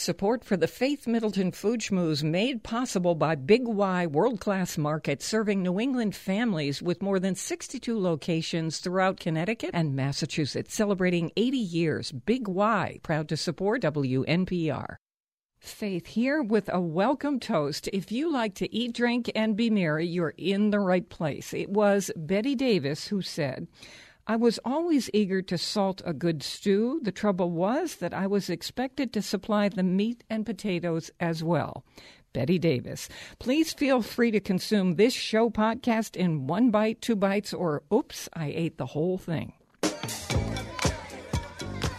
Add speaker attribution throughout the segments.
Speaker 1: Support for the Faith Middleton Food Schmooze made possible by Big Y World Class Market, serving New England families with more than 62 locations throughout Connecticut and Massachusetts, celebrating 80 years. Big Y, proud to support WNPR. Faith here with a welcome toast. If you like to eat, drink, and be merry, you're in the right place. It was Betty Davis who said, I was always eager to salt a good stew. The trouble was that I was expected to supply the meat and potatoes as well. Betty Davis. Please feel free to consume this show podcast in one bite, two bites, or oops, I ate the whole thing.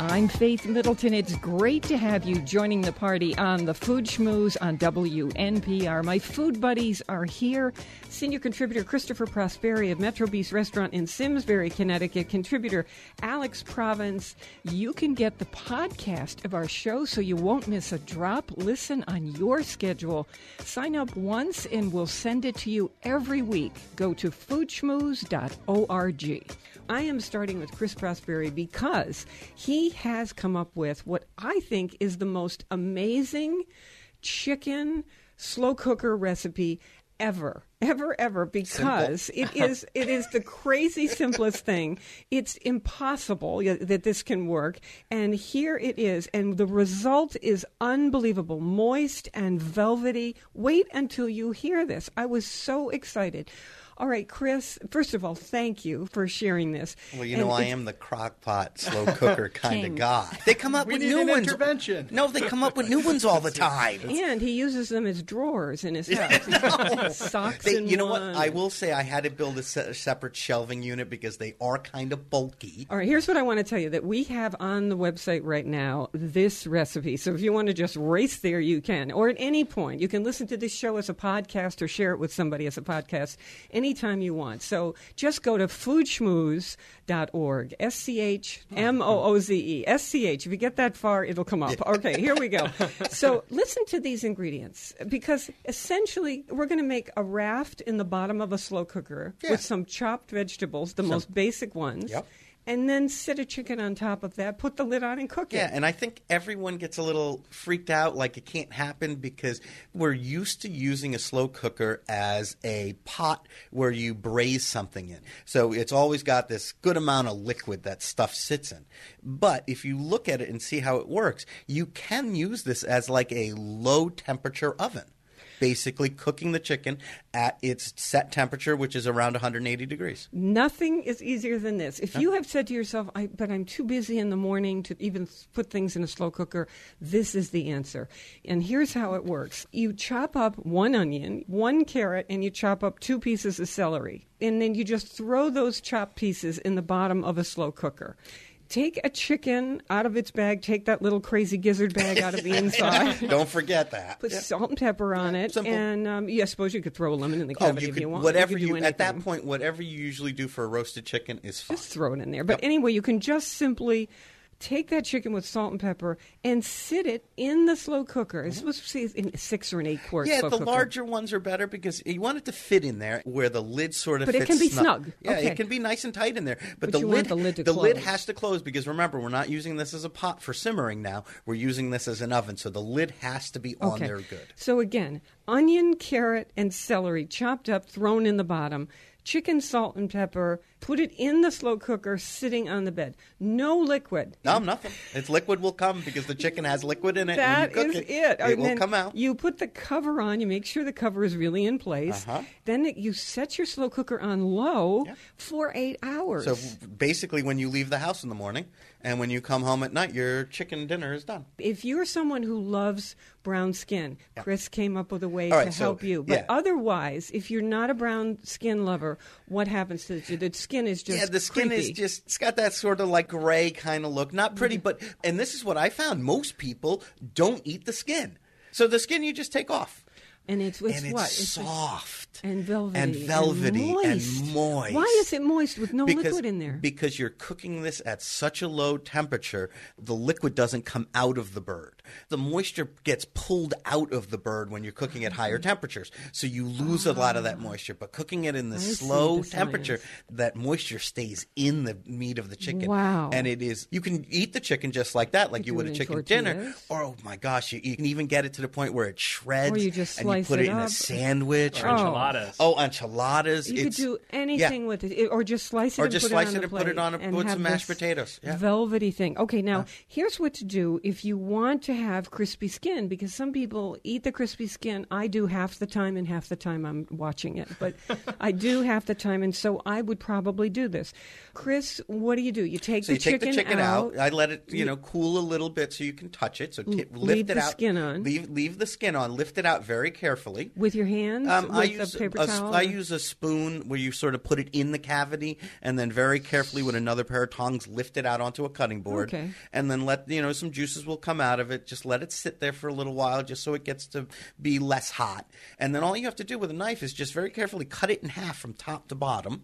Speaker 1: I'm Faith Middleton. It's great to have you joining the party on the Food Schmooze on WNPR. My food buddies are here. Senior contributor Christopher Prosperi of Metro Bis Restaurant in Simsbury, Connecticut. Contributor Alex Province. You can get the podcast of our show so you won't miss a drop. Listen on your schedule. Sign up once and we'll send it to you every week. Go to foodschmooze.org. I am starting with Chris Prosperi because he has come up with what I think is the most amazing chicken slow cooker recipe ever ever ever because it is it is the crazy simplest thing. It's impossible that this can work and here it is and the result is unbelievable moist and velvety. Wait until you hear this. I was so excited all right, Chris, first of all, thank you for sharing this.
Speaker 2: Well, you know, I am the crock pot, slow cooker kind of guy. They come up
Speaker 3: we
Speaker 2: with
Speaker 3: need
Speaker 2: new
Speaker 3: an
Speaker 2: ones.
Speaker 3: intervention.
Speaker 2: No, they come up with new ones all the time.
Speaker 1: And he uses them as drawers in his house. Socks
Speaker 2: They,
Speaker 1: in
Speaker 2: you know what? I will say I had to build a se- separate shelving unit because they are kind of bulky.
Speaker 1: All right, here's what I want to tell you that we have on the website right now this recipe. So if you want to just race there, you can. Or at any point, you can listen to this show as a podcast or share it with somebody as a podcast anytime you want. So just go to foodschmooze.org. S C H M O O Z E. S C H. If you get that far, it'll come up. Okay, here we go. So listen to these ingredients because essentially we're going to make a raft in the bottom of a slow cooker
Speaker 2: Yeah.
Speaker 1: with some chopped vegetables, the most basic ones.
Speaker 2: Yep.
Speaker 1: And then sit a chicken on top of that, put the lid on, and cook
Speaker 2: Yeah,
Speaker 1: it.
Speaker 2: Yeah, and I think everyone gets a little freaked out like it can't happen because we're used to using a slow cooker as a pot where you braise something in. So it's always got this good amount of liquid that stuff sits in. But if you look at it and see how it works, you can use this as like a low temperature oven. Basically, cooking the chicken at its set temperature, which is around 180 degrees.
Speaker 1: Nothing is easier than this. If you have said to yourself, I, but I'm too busy in the morning to even put things in a slow cooker, this is the answer. And here's how it works you chop up one onion, one carrot, and you chop up two pieces of celery. And then you just throw those chopped pieces in the bottom of a slow cooker. Take a chicken out of its bag, take that little crazy gizzard bag out of the inside.
Speaker 2: Don't forget that.
Speaker 1: Put salt and pepper on it,
Speaker 2: Simple.
Speaker 1: and um, yeah, I suppose you could throw a lemon in the
Speaker 2: Oh,
Speaker 1: cavity
Speaker 2: you
Speaker 1: if
Speaker 2: could
Speaker 1: you want.
Speaker 2: whatever
Speaker 1: you, could
Speaker 2: you, at that point, whatever you usually do for a roasted chicken is fine.
Speaker 1: Just throw it in there. But anyway, you can just simply take that chicken with salt and pepper and sit it in the slow cooker. It's supposed to it's in six or an eight quart
Speaker 2: yeah,
Speaker 1: slow
Speaker 2: the
Speaker 1: cooker.
Speaker 2: larger ones are better because you want it to fit in there where the lid sort of.
Speaker 1: But it can be snug.
Speaker 2: Yeah,
Speaker 1: Okay.
Speaker 2: it can be nice and tight in there. But,
Speaker 1: But
Speaker 2: the lid,
Speaker 1: the lid to
Speaker 2: lid has to close because remember, we're not using this as a pot for simmering now. We're using this as an oven, so the lid has to be on
Speaker 1: Okay.
Speaker 2: there good.
Speaker 1: So again, onion, carrot, and celery chopped up, thrown in the bottom. Chicken, salt, and pepper. Put it in the slow cooker, sitting on the bed. No liquid.
Speaker 2: No, nothing. It's liquid will come because the chicken has liquid in it.
Speaker 1: That
Speaker 2: when
Speaker 1: is
Speaker 2: you cook
Speaker 1: it.
Speaker 2: it. It will come out.
Speaker 1: You put the cover on. You make sure the cover is really in place.
Speaker 2: Uh-huh.
Speaker 1: Then it- you set your slow cooker on low
Speaker 2: Yeah.
Speaker 1: for eight hours.
Speaker 2: So basically, when you leave the house in the morning and when you come home at night, your chicken dinner is done.
Speaker 1: if you're someone who loves brown skin, Chris came up with a way to
Speaker 2: right, so,
Speaker 1: help you. But
Speaker 2: yeah.
Speaker 1: otherwise, if you're not a brown skin lover, what happens to the, the skin is just
Speaker 2: yeah, the skin is just it's got that sort of like gray kind of look. Not pretty, but and this is what I found. Most people don't eat the skin. So the skin you just take off.
Speaker 1: And it's, it's
Speaker 2: and it's
Speaker 1: what? It's
Speaker 2: soft
Speaker 1: and velvety
Speaker 2: and velvety and
Speaker 1: moist.
Speaker 2: moist.
Speaker 1: Why is it moist with no
Speaker 2: because,
Speaker 1: liquid in there?
Speaker 2: Because you're cooking this at such a low temperature, the liquid doesn't come out of the bird. The moisture gets pulled out of the bird when you're cooking at higher temperatures. So you lose a lot of that moisture. But cooking it in the
Speaker 1: Ah. see
Speaker 2: slow
Speaker 1: the
Speaker 2: temperature,
Speaker 1: science.
Speaker 2: that moisture stays in the meat of the chicken.
Speaker 1: Wow.
Speaker 2: And it is, you can eat the chicken just like that, like you,
Speaker 1: do
Speaker 2: would a
Speaker 1: in
Speaker 2: chicken dinner. Or, oh my gosh, you, you can even get it to the point where it shreds.
Speaker 1: Or you just
Speaker 2: and you
Speaker 1: slice
Speaker 2: put
Speaker 1: it
Speaker 2: it, in a sandwich.
Speaker 3: Or enchiladas.
Speaker 2: Oh, enchiladas.
Speaker 1: You could
Speaker 2: It's-
Speaker 1: do
Speaker 2: yeah.
Speaker 1: anything with it, or just slice it
Speaker 2: Or
Speaker 1: and
Speaker 2: just
Speaker 1: put
Speaker 2: slice
Speaker 1: it on
Speaker 2: it
Speaker 1: a
Speaker 2: and put it on a-
Speaker 1: and
Speaker 2: with
Speaker 1: have
Speaker 2: some mashed
Speaker 1: this
Speaker 2: potatoes. Yeah.
Speaker 1: Velvety thing. Okay, now here's what to do if you want to have crispy skin, because some people eat the crispy skin. I do half the time, and half the time I'm watching it, but I do half the time, and so I would probably do this. Chris, what do you do? You take
Speaker 2: So
Speaker 1: the
Speaker 2: you take
Speaker 1: chicken
Speaker 2: the chicken out. I let it, you know, cool a little bit so you can touch it. So ki- lift
Speaker 1: leave
Speaker 2: it
Speaker 1: the
Speaker 2: out.
Speaker 1: skin on.
Speaker 2: Leave leave the skin on. Lift it out very carefully.
Speaker 1: with your hands,
Speaker 2: Um,
Speaker 1: with
Speaker 2: I use
Speaker 1: a paper
Speaker 2: a
Speaker 1: towel.
Speaker 2: I use a spoon where you sort of put it in the cavity and then very carefully with another pair of tongs lift it out onto a cutting board.
Speaker 1: Okay.
Speaker 2: And then let you know some juices will come out of it. Just let it sit there for a little while just so it gets to be less hot. And then all you have to do with a knife is just very carefully cut it in half from top to bottom.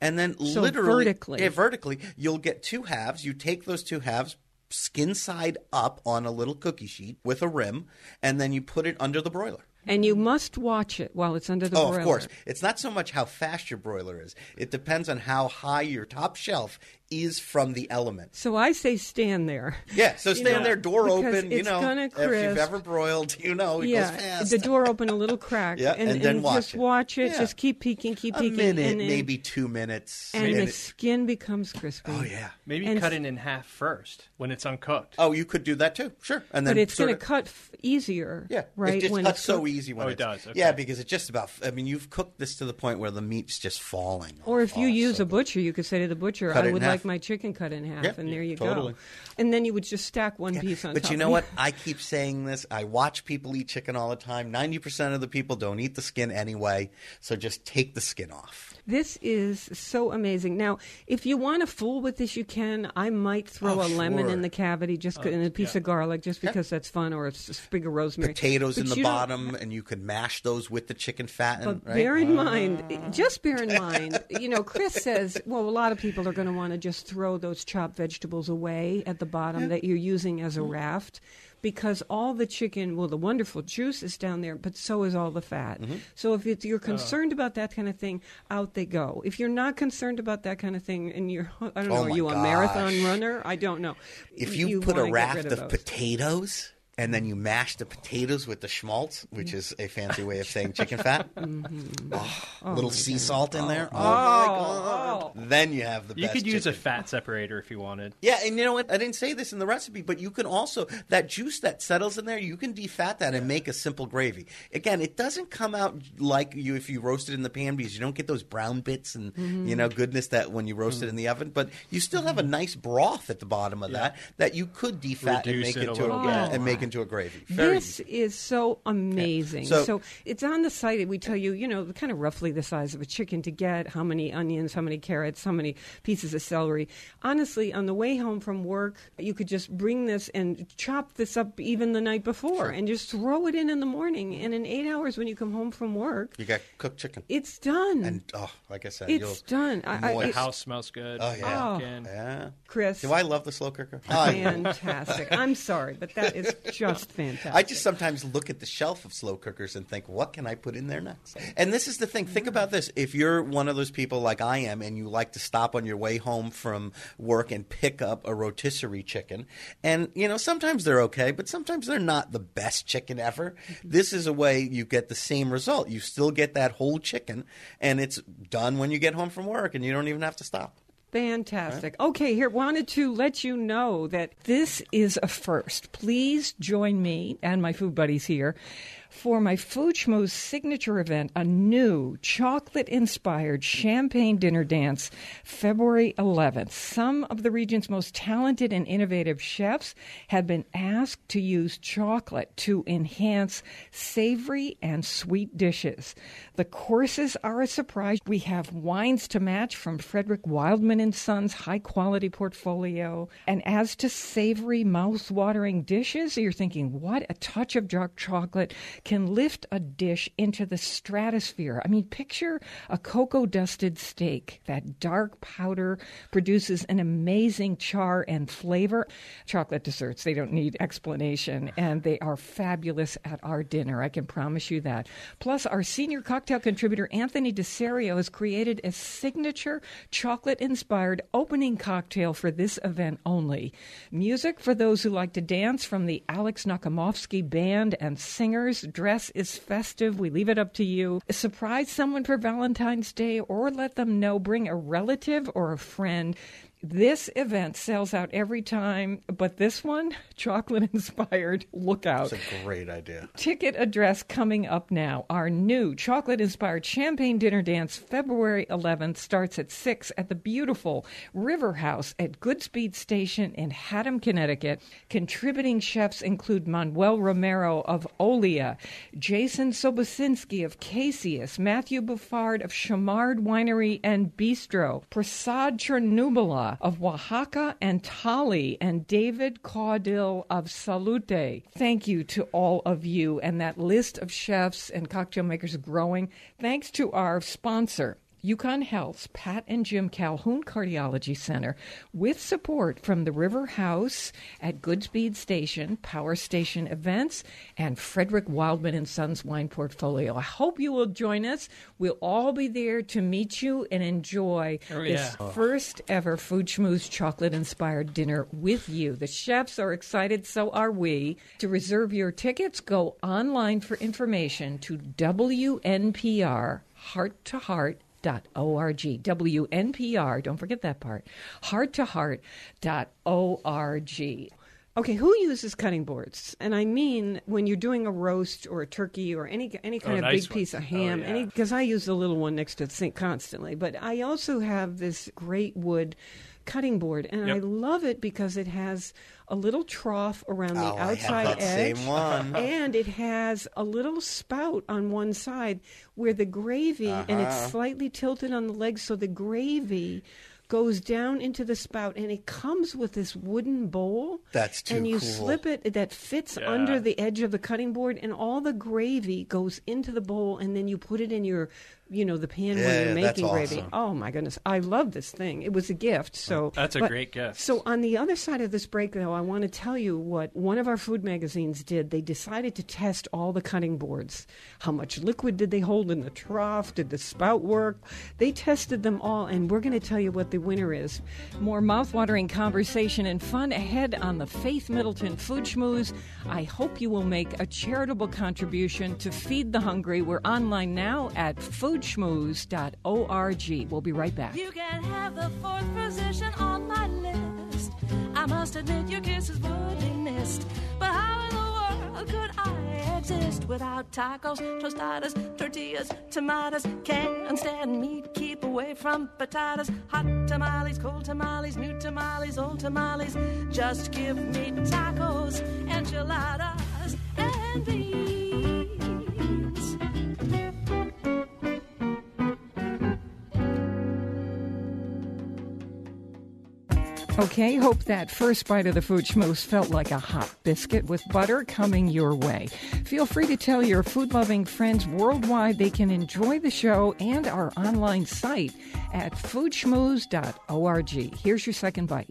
Speaker 2: And then
Speaker 1: So
Speaker 2: literally
Speaker 1: vertically.
Speaker 2: Yeah, vertically, you'll get two halves. You take those two halves, skin side up on a little cookie sheet with a rim, and then you put it under the broiler.
Speaker 1: and you must watch it while it's under the
Speaker 2: Oh,
Speaker 1: broiler.
Speaker 2: of course. It's not so much how fast your broiler is. It depends on how high your top shelf is from the element.
Speaker 1: So I say stand there.
Speaker 2: Yeah, so
Speaker 1: You
Speaker 2: stand
Speaker 1: know,
Speaker 2: there, door open. You know,
Speaker 1: gonna
Speaker 2: if you've ever broiled, you know it
Speaker 1: yeah,
Speaker 2: goes fast.
Speaker 1: the door open a little crack.
Speaker 2: Yeah,
Speaker 1: and,
Speaker 2: and then watch
Speaker 1: just
Speaker 2: it.
Speaker 1: watch it.
Speaker 2: Yeah.
Speaker 1: Just keep peeking, keep
Speaker 2: a
Speaker 1: peeking,
Speaker 2: minute,
Speaker 1: and then-
Speaker 2: maybe two minutes,
Speaker 1: and,
Speaker 2: and
Speaker 1: the skin becomes crispy.
Speaker 2: oh yeah.
Speaker 3: Maybe
Speaker 1: And
Speaker 3: cut it in half first when it's uncooked.
Speaker 2: Oh, you could do that too. Sure, and then
Speaker 1: But it's going to
Speaker 2: of-
Speaker 1: cut f- easier.
Speaker 2: Yeah,
Speaker 1: right.
Speaker 2: It just
Speaker 1: when
Speaker 2: cuts
Speaker 1: it's
Speaker 2: so
Speaker 1: cooked.
Speaker 2: easy when
Speaker 3: Oh, it does, okay.
Speaker 2: Yeah, because it's just about. I mean, you've cooked this to the point where the meat's just falling.
Speaker 1: Or if you use a butcher, you could say to the butcher, "I would
Speaker 2: half.
Speaker 1: Like my chicken cut in half,"
Speaker 2: Yeah,
Speaker 1: and there you
Speaker 2: totally.
Speaker 1: go. And then you would just stack one piece on
Speaker 2: But
Speaker 1: top.
Speaker 2: you know what? I keep saying this. I watch people eat chicken all the time. Ninety percent of the people don't eat the skin anyway, so just take the skin off.
Speaker 1: This is so amazing. Now, if you want to fool with this, you can. I might throw
Speaker 2: Oh,
Speaker 1: a lemon
Speaker 2: sure.
Speaker 1: in the cavity, just oh, and a piece
Speaker 3: yeah.
Speaker 1: of garlic, just because that's fun, or a sprig of rosemary.
Speaker 2: Potatoes
Speaker 1: But
Speaker 2: in the
Speaker 1: you don't-
Speaker 2: bottom, and you can mash those with the chicken fat.
Speaker 1: But
Speaker 2: right?
Speaker 1: bear in ah. mind, just bear in mind, you know, Chris says, well, a lot of people are going to want to just throw those chopped vegetables away at the bottom that you're using as a
Speaker 2: Mm-hmm.
Speaker 1: raft because all the chicken, well, the wonderful juice is down there, but so is all the fat.
Speaker 2: Mm-hmm.
Speaker 1: So if it's, you're concerned about that kind of thing, out they go. If you're not concerned about that kind of thing and you're, I don't know,
Speaker 2: Oh
Speaker 1: are
Speaker 2: my
Speaker 1: you a marathon runner? I don't know.
Speaker 2: if you, put a raft of,
Speaker 1: those.
Speaker 2: potatoes and then you mash the potatoes with the schmaltz, which is a fancy way of saying chicken fat, mm-hmm. oh, oh, little sea salt in there. Oh, oh my oh. god! Then you have the
Speaker 3: You
Speaker 2: best.
Speaker 3: could use a fat separator if you wanted.
Speaker 2: Yeah, and you know what? I didn't say this in the recipe, but you can also that juice that settles in there, you can defat that and make a simple gravy. Again, it doesn't come out like you if you roast it in the pan because you don't get those brown bits and
Speaker 1: Mm-hmm.
Speaker 2: you know goodness that when you roast it mm. in the oven. But you still have a mm-hmm. nice broth at the bottom of that that you could defat and make
Speaker 3: it a
Speaker 2: into
Speaker 3: little
Speaker 1: bit.
Speaker 2: and make into a gravy. Very
Speaker 1: This
Speaker 2: easy.
Speaker 1: is so amazing.
Speaker 2: So-
Speaker 1: So, it's on the site. We tell you, you know, kind of roughly the size of a chicken to get, how many onions, how many carrots, how many pieces of celery. Honestly, on the way home from work, you could just bring this and chop this up even the night before and just throw it in in the morning. And in eight hours, when you come home from work,
Speaker 2: You got cooked chicken,
Speaker 1: it's done.
Speaker 2: and oh, like I said,
Speaker 1: it's
Speaker 2: you'll
Speaker 1: done. I, I.
Speaker 3: The
Speaker 1: it's-
Speaker 3: house smells good.
Speaker 2: Oh, yeah. Oh.
Speaker 3: Walk in.
Speaker 2: yeah.
Speaker 1: Chris,
Speaker 2: Do I love the slow cooker? Oh,
Speaker 1: fantastic. I'm sorry, but that is just fantastic.
Speaker 2: I just sometimes look at the shelf of slow cookers and think, what can I put in there next? And this is the thing. Think about this. If you're one of those people like I am and you like to stop on your way home from work and pick up a rotisserie chicken, and, you know, sometimes they're okay, but sometimes they're not the best chicken ever. Mm-hmm. This is a way you get the same result. You still get that whole chicken, and it's done when you get home from work, and you don't even have to stop.
Speaker 1: Fantastic. Okay, here, wanted to let you know that this is a first. Please join me and my food buddies here for my Food Schmooze signature event, a new chocolate inspired champagne dinner dance, February 11th. Some of the region's most talented and innovative chefs have been asked to use chocolate to enhance savory and sweet dishes. The courses are a surprise. We have wines to match from Frederick Wildman and Sons high quality portfolio. And as to savory, mouth-watering dishes, you're thinking, what a touch of dark chocolate can lift a dish into the stratosphere. I mean, picture a cocoa dusted steak. That dark powder produces an amazing char and flavor. Chocolate desserts, they don't need explanation, and they are fabulous at our dinner. I can promise you that. Plus, our senior cocktail contributor, Anthony DeSerio, has created a signature chocolate inspired opening cocktail for this event only. Music for those who like to dance from the Alex Nakamovsky Band and singers. Dress is festive. We leave it up to you. Surprise someone for Valentine's Day or let them know. Bring a relative or a friend. This event sells out every time, but this one, chocolate inspired, look out.
Speaker 2: It's a great idea.
Speaker 1: Ticket address coming up now. Our new chocolate inspired champagne dinner dance, February 11th, starts at 6 at the beautiful River House at Goodspeed Station in Haddam, Connecticut. Contributing chefs include Manuel Romero of Olea, Jason Sobocinski of Caseus, Matthew Buffard of Chamard Winery and Bistro, Prasad Chirnomula of Oaxaca and Thali, and David Caudill of Salute. Thank you to all of you, and that list of chefs and cocktail makers growing. Thanks to our sponsor. UConn Health's Pat and Jim Calhoun Cardiology Center with support from the River House at Goodspeed Station, Power Station Events, and Frederick Wildman and Sons Wine Portfolio. I hope you will join us. We'll all be there to meet you and enjoy
Speaker 3: Oh,
Speaker 1: this
Speaker 3: yeah. Oh.
Speaker 1: first ever Food Schmooze chocolate inspired dinner with you. The chefs are excited, so are we. To reserve your tickets, go online for information to WNPR Heart to Heart. .org. WNPR, don't forget that part. Heart to Heart .org.
Speaker 4: Okay, who uses cutting boards? And I mean when you're doing a roast or a turkey or any any kind
Speaker 3: Oh,
Speaker 4: of
Speaker 3: nice
Speaker 4: big piece of
Speaker 3: Oh,
Speaker 4: ham.
Speaker 3: yeah.
Speaker 4: Any because I use the little one next to the sink constantly. But I also have this great wood cutting board, and I love it because it has a little trough around the
Speaker 2: Oh, I have
Speaker 4: outside
Speaker 2: that
Speaker 4: edge,
Speaker 2: same one.
Speaker 4: and it has a little spout on one side where the gravy, and
Speaker 2: Uh-huh.
Speaker 4: it's slightly tilted on the legs, so the gravy. Goes down into the spout and it comes with this wooden bowl.
Speaker 2: That's too
Speaker 4: And you
Speaker 2: cool.
Speaker 4: slip it that fits
Speaker 3: Yeah.
Speaker 4: under the edge of the cutting board, and all the gravy goes into the bowl, and then you put it in your, you know, the pan
Speaker 2: Yeah,
Speaker 4: where you're
Speaker 2: that's
Speaker 4: making gravy.
Speaker 2: awesome.
Speaker 4: Oh my goodness, I love this thing. It was a gift. Mm. So
Speaker 3: That's a
Speaker 4: but-
Speaker 3: great gift.
Speaker 4: So on the other side of this break, though, I want to tell you what one of our food magazines did. They decided to test all the cutting boards. How much liquid did they hold in the trough? Did the spout work? They tested them all, and we're going to tell you what the winner is.
Speaker 1: More mouthwatering conversation and fun ahead on the Faith Middleton Food Schmooze. I hope you will make a charitable contribution to Feed the Hungry. We're online now at foodschmooze.org. We'll be right back.
Speaker 5: You can have the fourth position on my list. I must admit your kisses would be missed. But how in the world could I exist without tacos, tostadas, tortillas, tomatoes, can't stand meat, keep away from hot tamales, cold tamales, new tamales, old tamales. Just give me tacos, enchiladas, and.
Speaker 1: Okay, hope that first bite of the food schmooze felt like a hot biscuit with butter coming your way. Feel free to tell your food loving friends worldwide they can enjoy the show and our online site at foodschmooze.org. Here's your second bite.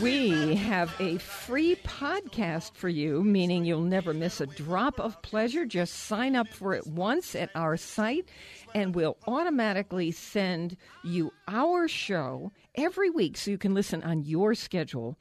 Speaker 1: We have a free podcast for you, meaning you'll never miss a drop of pleasure. Just sign up for it once at our site, and we'll automatically send you our show every week so you can listen on your schedule.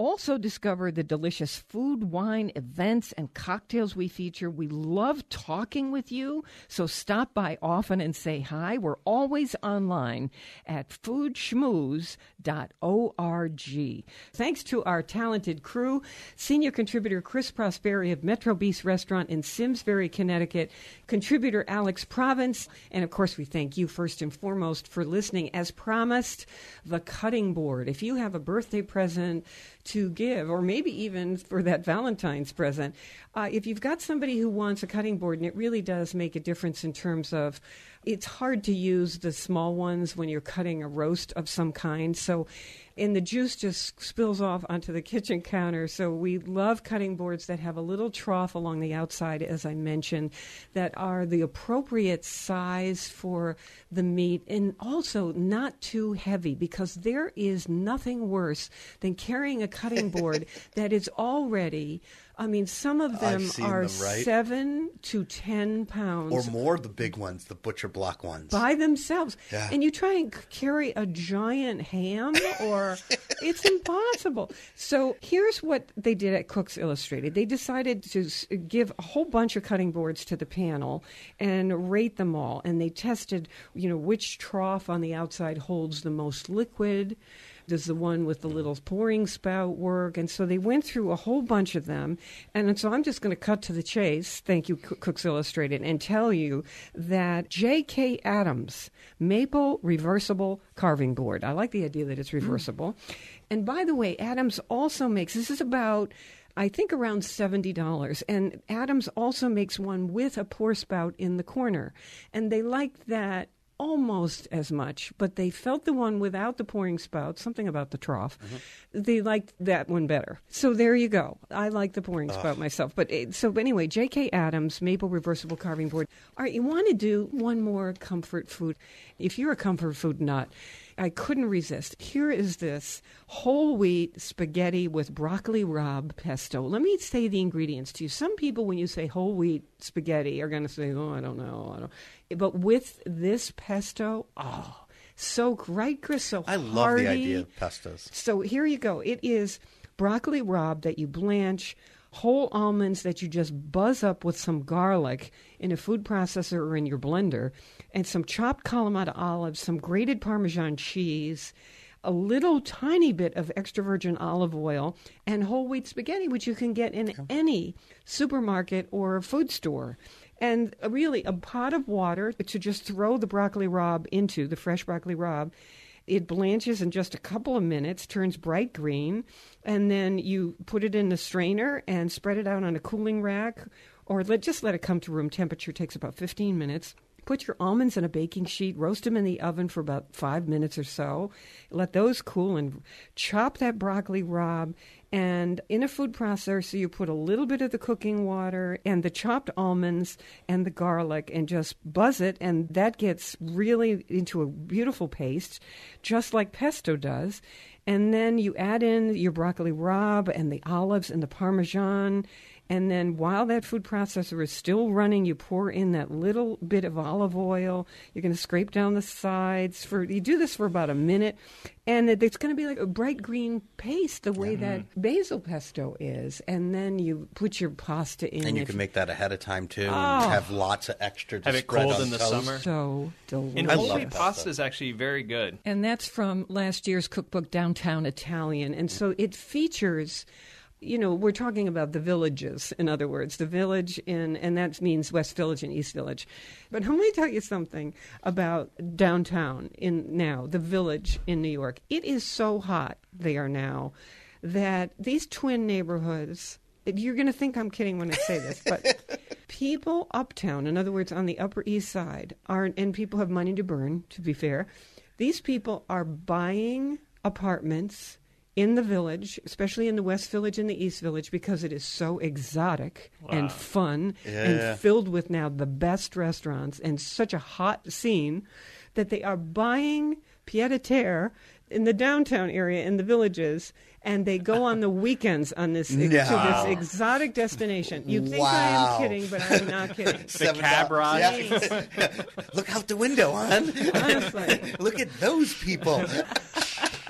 Speaker 1: Also discover the delicious food, wine, events, and cocktails we feature. We love talking with you, so stop by often and say hi. We're always online at foodschmooze.org. Thanks to our talented crew, senior contributor Chris Prosperi of Metro Bis Restaurant in Simsbury, Connecticut, contributor Alex Province, and of course, we thank you first and foremost for listening. As promised, the cutting board. If you have a birthday present to give, or maybe even for that Valentine's present, uh, if you've got somebody who wants a cutting board, and it really does make a difference in terms of it's hard to use the small ones when you're cutting a roast of some kind. So, and the juice just spills off onto the kitchen counter. So, we love cutting boards that have a little trough along the outside, as I mentioned, that are the appropriate size for the meat and also not too heavy because there is nothing worse than carrying a cutting board that is already. I mean, some of them are
Speaker 2: them, right?
Speaker 1: seven to ten pounds
Speaker 2: Or more the big ones, the butcher block ones.
Speaker 1: by themselves.
Speaker 2: Yeah.
Speaker 1: And you try and carry a giant ham, or it's impossible. So here's what they did at Cooks Illustrated. They decided to give a whole bunch of cutting boards to the panel and rate them all. And they tested, you know, which trough on the outside holds the most liquid. Does the one with the little pouring spout work? And so they went through a whole bunch of them. And so I'm just going to cut to the chase, thank you, Cooks Illustrated, and tell you that J.K. Adams Maple Reversible Carving Board. I like the idea that it's mm. reversible. And by the way, Adams also makes this is about. I think around $70. And Adams also makes one with a pour spout in the corner. And they like that almost as much, but they felt the one without the pouring spout, something about the trough, mm-hmm. they liked that one better. So there you go. I like the pouring spout myself. But it, so anyway, J.K. Adams Maple Reversible Carving Board. All right, you want to do one more comfort food. If you're a comfort food nut, I couldn't resist. Here is this whole wheat spaghetti with broccoli rabe pesto. Let me say the ingredients to you. Some people, when you say whole wheat spaghetti, are going to say, "Oh, I don't know." I don't. But with this pesto, oh, so right, Chris. So
Speaker 2: I love the idea of pestos.
Speaker 1: So here you go. It is broccoli rabe that you blanch, whole almonds that you just buzz up with some garlic in a food processor or in your blender, and some chopped Kalamata olives, some grated Parmesan cheese. A little tiny bit of extra virgin olive oil and whole wheat spaghetti, which you can get in any supermarket or food store. And uh, really, a pot of water to just throw the broccoli rabe into, the fresh broccoli rabe. It blanches in just a couple of minutes, turns bright green, and then you put it in the strainer and spread it out on a cooling rack, or let just let it come to room temperature. Takes about 15 minutes. Put your almonds in a baking sheet, roast them in the oven for about five minutes or so. Let those cool and chop that broccoli rabe. And in a food processor, you put a little bit of the cooking water and the chopped almonds and the garlic and just buzz it. And that gets really into a beautiful paste, just like pesto does. And then you add in your broccoli rabe and the olives and the parmesan. And then while that food processor is still running, you pour in that little bit of olive oil. You're going to scrape down the sides for you do this for about a minute, and it's going to be like a bright green paste, the way that mm-hmm. basil pesto is. And then you put your pasta in.
Speaker 2: And you can make that ahead of time too,
Speaker 1: Oh.
Speaker 2: and ah. have lots of extra. To
Speaker 3: Have it
Speaker 2: spread
Speaker 3: cold
Speaker 2: on
Speaker 3: in the
Speaker 2: toast.
Speaker 3: summer.
Speaker 1: so delicious.
Speaker 3: And
Speaker 2: I
Speaker 3: whole wheat
Speaker 2: pasta.
Speaker 3: pasta is actually very good.
Speaker 1: And that's from last year's cookbook, Downtown Italian. And so it features, you know, we're talking about the villages, in other words, the village in, and that means West Village and East Village. But let me tell you something about downtown in now, the village in New York. It is so hot there now that these twin neighborhoods, you're going to think I'm kidding when I say this, but people uptown, in other words, on the Upper East Side, are and people have money to burn. To be fair, these people are buying apartments in the village, especially in the West Village and the East Village, because it is so exotic and fun
Speaker 2: Yeah.
Speaker 1: and filled with now the best restaurants and such a hot scene that they are buying pied a terre in the downtown area in the villages and they go on the weekends on this to this exotic destination. You think I am kidding, but I'm not kidding.
Speaker 2: Seven
Speaker 3: cab ride.
Speaker 2: Yeah. Look out the window, hon.
Speaker 1: Honestly.
Speaker 2: Look at those people.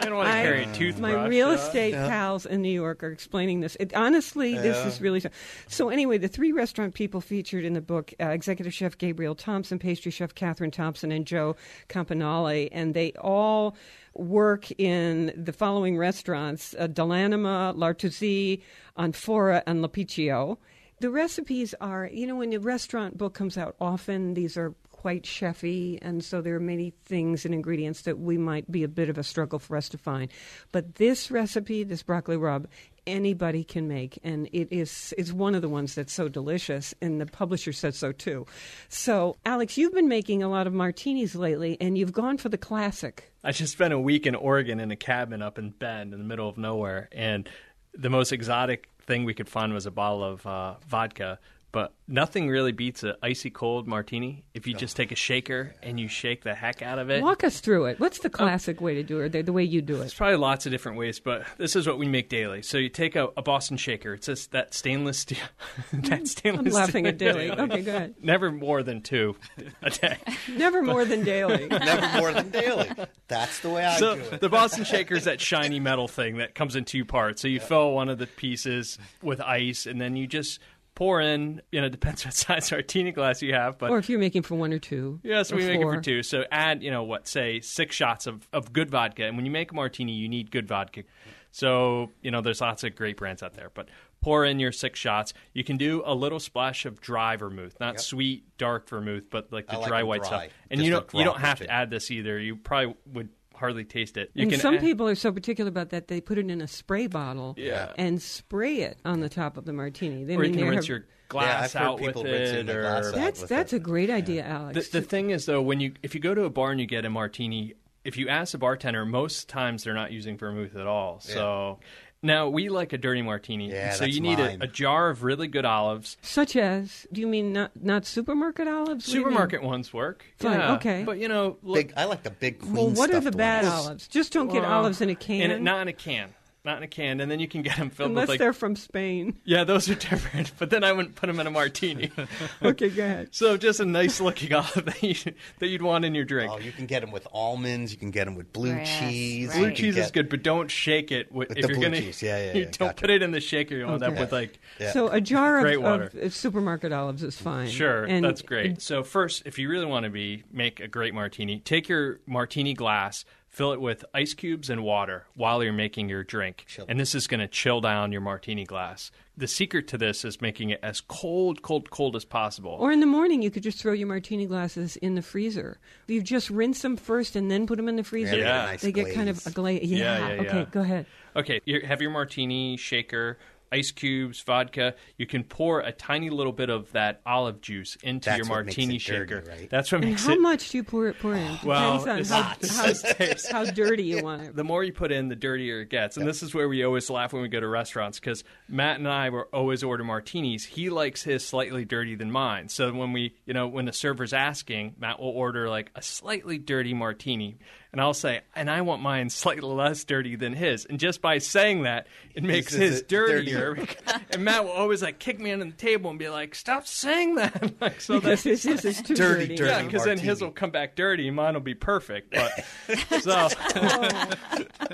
Speaker 3: I don't want to
Speaker 1: I-
Speaker 3: carry a toothbrush.
Speaker 1: My real estate pals in New York are explaining this. It, honestly, this is really so. So anyway, the three restaurant people featured in the book: uh, executive chef Gabriel Thompson, pastry chef Catherine Thompson, and Joe Campanale, and they all work in the following restaurants: uh, dell'anima, L'Artusi, Anfora, and L'Apicio. The recipes are, you know, when the restaurant book comes out, often these are quite chefy, and so there are many things and ingredients that we might be a bit of a struggle for us to find. But this recipe, this broccoli rabe, anybody can make, and it is it's one of the ones that's so delicious, and the publisher said so too. So, Alex, you've been making a lot of martinis lately, and you've gone for the classic.
Speaker 3: I just spent a week in Oregon in a cabin up in Bend in the middle of nowhere, and the most exotic thing we could find was a bottle of uh, vodka. But nothing really beats an icy cold martini if you just take a shaker and you shake the heck out of it.
Speaker 1: Walk us through it. What's the um, classic way to do it, the, the way you do it?
Speaker 3: There's probably lots of different ways, but this is what we make daily. So you take a, a Boston shaker. It's just that stainless steel. that mm, stainless.
Speaker 1: I'm laughing at Daily. Okay, go ahead.
Speaker 3: Never more than two a day.
Speaker 1: Never more than daily.
Speaker 2: Never more than daily. That's the way I
Speaker 3: So
Speaker 2: do it.
Speaker 3: the Boston shaker is that shiny metal thing that comes in two parts. So you fill one of the pieces with ice, and then you just pour in. You know, depends what size martini glass you have, but
Speaker 1: or if you're making for one or two.
Speaker 3: Yeah, so
Speaker 1: or
Speaker 3: we make it for two. So add, you know, what, say six shots of, of good vodka. And when you make a martini, you need good vodka. So, you know, there's lots of great brands out there. But pour in your six shots. You can do a little splash of dry vermouth, not sweet, dark vermouth, but like the
Speaker 2: like
Speaker 3: dry white
Speaker 2: dry.
Speaker 3: stuff. And
Speaker 2: Just
Speaker 3: you don't you don't have to add this either. You probably would hardly taste it. You
Speaker 1: and
Speaker 3: can
Speaker 1: some
Speaker 3: add-
Speaker 1: people are so particular about that they put it in a spray bottle
Speaker 3: Yeah.
Speaker 1: and spray it on the top of the martini. They
Speaker 3: or you
Speaker 1: mean
Speaker 3: can
Speaker 1: they
Speaker 3: rinse
Speaker 1: have-
Speaker 3: your glass
Speaker 2: I've
Speaker 3: out with it or
Speaker 2: glass out.
Speaker 1: That's
Speaker 2: with
Speaker 1: that's
Speaker 2: it.
Speaker 1: a great idea, Alex.
Speaker 3: The, the thing is, though, when you if you go to a bar and you get a martini, if you ask a bartender, most times they're not using vermouth at all. So now we like a dirty martini.
Speaker 2: Yeah,
Speaker 3: so
Speaker 2: that's
Speaker 3: you need a,
Speaker 2: mine.
Speaker 3: a jar of really good olives.
Speaker 1: Such as, do you mean not not supermarket olives? What do you mean?
Speaker 3: Supermarket ones work.
Speaker 1: Fine,
Speaker 3: yeah.
Speaker 1: okay.
Speaker 3: But you know, look,
Speaker 2: Big, I like the big queen
Speaker 1: Well, what are the
Speaker 2: stuffed
Speaker 1: bad
Speaker 2: ones.
Speaker 1: olives? Just don't get
Speaker 3: well,
Speaker 1: olives in a can.
Speaker 3: in a- not in a can. Not in a can, and then you can get them filled
Speaker 1: unless
Speaker 3: with like
Speaker 1: they're from Spain.
Speaker 3: yeah, those are different. But then I wouldn't put them in a martini.
Speaker 1: okay, go ahead.
Speaker 3: so just a nice looking olive that, you, that you'd want in your drink.
Speaker 2: Oh, you can get them with almonds. You can get them with blue
Speaker 5: Yes,
Speaker 2: cheese.
Speaker 5: right.
Speaker 3: Blue
Speaker 2: can
Speaker 3: cheese is good, but don't shake it. With,
Speaker 2: With
Speaker 3: if
Speaker 2: the
Speaker 3: you're
Speaker 2: blue
Speaker 3: gonna,
Speaker 2: cheese. Yeah, yeah,
Speaker 3: you
Speaker 2: yeah,
Speaker 3: don't
Speaker 2: gotcha.
Speaker 3: put it in the shaker. You'll end up with like
Speaker 2: Yeah.
Speaker 1: So a jar of,
Speaker 3: water.
Speaker 1: of supermarket olives is fine.
Speaker 3: Sure,
Speaker 1: and
Speaker 3: that's great. So first, if you really want to be make a great martini, take your martini glass, fill it with ice cubes and water while you're making your drink,
Speaker 2: Chill.
Speaker 3: and this is going to chill down your martini glass. The secret to this is making it as cold, cold, cold as possible.
Speaker 1: Or in the morning, you could just throw your martini glasses in the freezer. You just rinse them first and then put them in the freezer.
Speaker 2: they get a
Speaker 3: Yeah.
Speaker 2: nice
Speaker 1: they get kind of
Speaker 2: glaze.
Speaker 1: a glaze. Yeah.
Speaker 3: Yeah, yeah,
Speaker 1: Okay, go ahead.
Speaker 3: Okay, you have your martini shaker, ice cubes, vodka. You can pour a tiny little bit of that olive juice into
Speaker 2: That's
Speaker 3: your
Speaker 2: what makes
Speaker 3: martini
Speaker 2: it dirty,
Speaker 3: shaker.
Speaker 2: right?
Speaker 3: That's what
Speaker 1: And
Speaker 3: makes
Speaker 1: how
Speaker 3: it.
Speaker 1: much do you pour it pour in?
Speaker 3: Well,
Speaker 1: Depends on
Speaker 3: it's
Speaker 1: how, how, how dirty you want it.
Speaker 3: the more you put in, the dirtier it gets. And this is where we always laugh when we go to restaurants because Matt and I were always order martinis. He likes his slightly dirty than mine. So when we, you know, when the server's asking, Matt will order like a slightly dirty martini. And I'll say, and I want mine slightly less dirty than his. And just by saying that, it makes
Speaker 2: is
Speaker 3: his
Speaker 2: it
Speaker 3: dirtier. and Matt will always like kick me under the table and be like, stop saying that. like, so that
Speaker 1: Because his, his is too
Speaker 2: Dirty,
Speaker 1: dirty.
Speaker 2: dirty.
Speaker 3: yeah, because then his will come back dirty, and mine will be perfect. But so,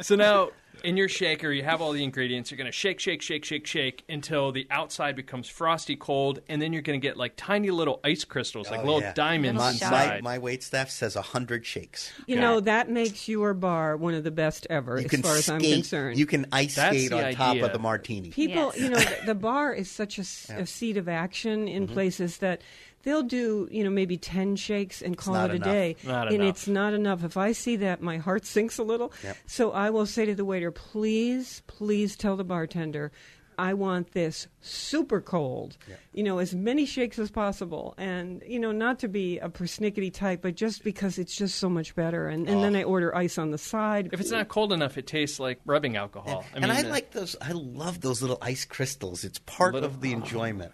Speaker 3: so now in your shaker, you have all the ingredients. You're going to shake, shake, shake, shake, shake until the outside becomes frosty cold, and then you're going to get like tiny little ice crystals, like
Speaker 2: Oh,
Speaker 3: little
Speaker 2: yeah.
Speaker 3: diamonds
Speaker 2: My,
Speaker 5: Little
Speaker 2: my,
Speaker 3: inside.
Speaker 2: my wait staff says hundred shakes.
Speaker 1: You know, that makes your bar one of the best ever,
Speaker 2: You
Speaker 1: as
Speaker 2: can
Speaker 1: far as. I'm concerned.
Speaker 2: You can ice
Speaker 3: That's
Speaker 2: skate
Speaker 3: the
Speaker 2: on top of the martini.
Speaker 1: People,
Speaker 5: Yes.
Speaker 1: you know, the, the bar is such a seat of action in mm-hmm. places that they'll do, you know, maybe 10 shakes and call it a
Speaker 2: enough.
Speaker 1: day.
Speaker 3: Not
Speaker 1: and
Speaker 3: enough.
Speaker 1: it's not enough. If I see that, my heart sinks a little.
Speaker 2: Yep.
Speaker 1: So I will say to the waiter, please, please tell the bartender, I want this super cold. You know, as many shakes as possible. And, you know, not to be a persnickety type, but just because it's just so much better. And, and then I order ice on the side.
Speaker 3: if it's not cold enough, it tastes like rubbing alcohol. I
Speaker 2: and
Speaker 3: mean,
Speaker 2: I
Speaker 3: uh,
Speaker 2: like those. I love those little ice crystals. It's part
Speaker 3: Little-
Speaker 2: of the enjoyment.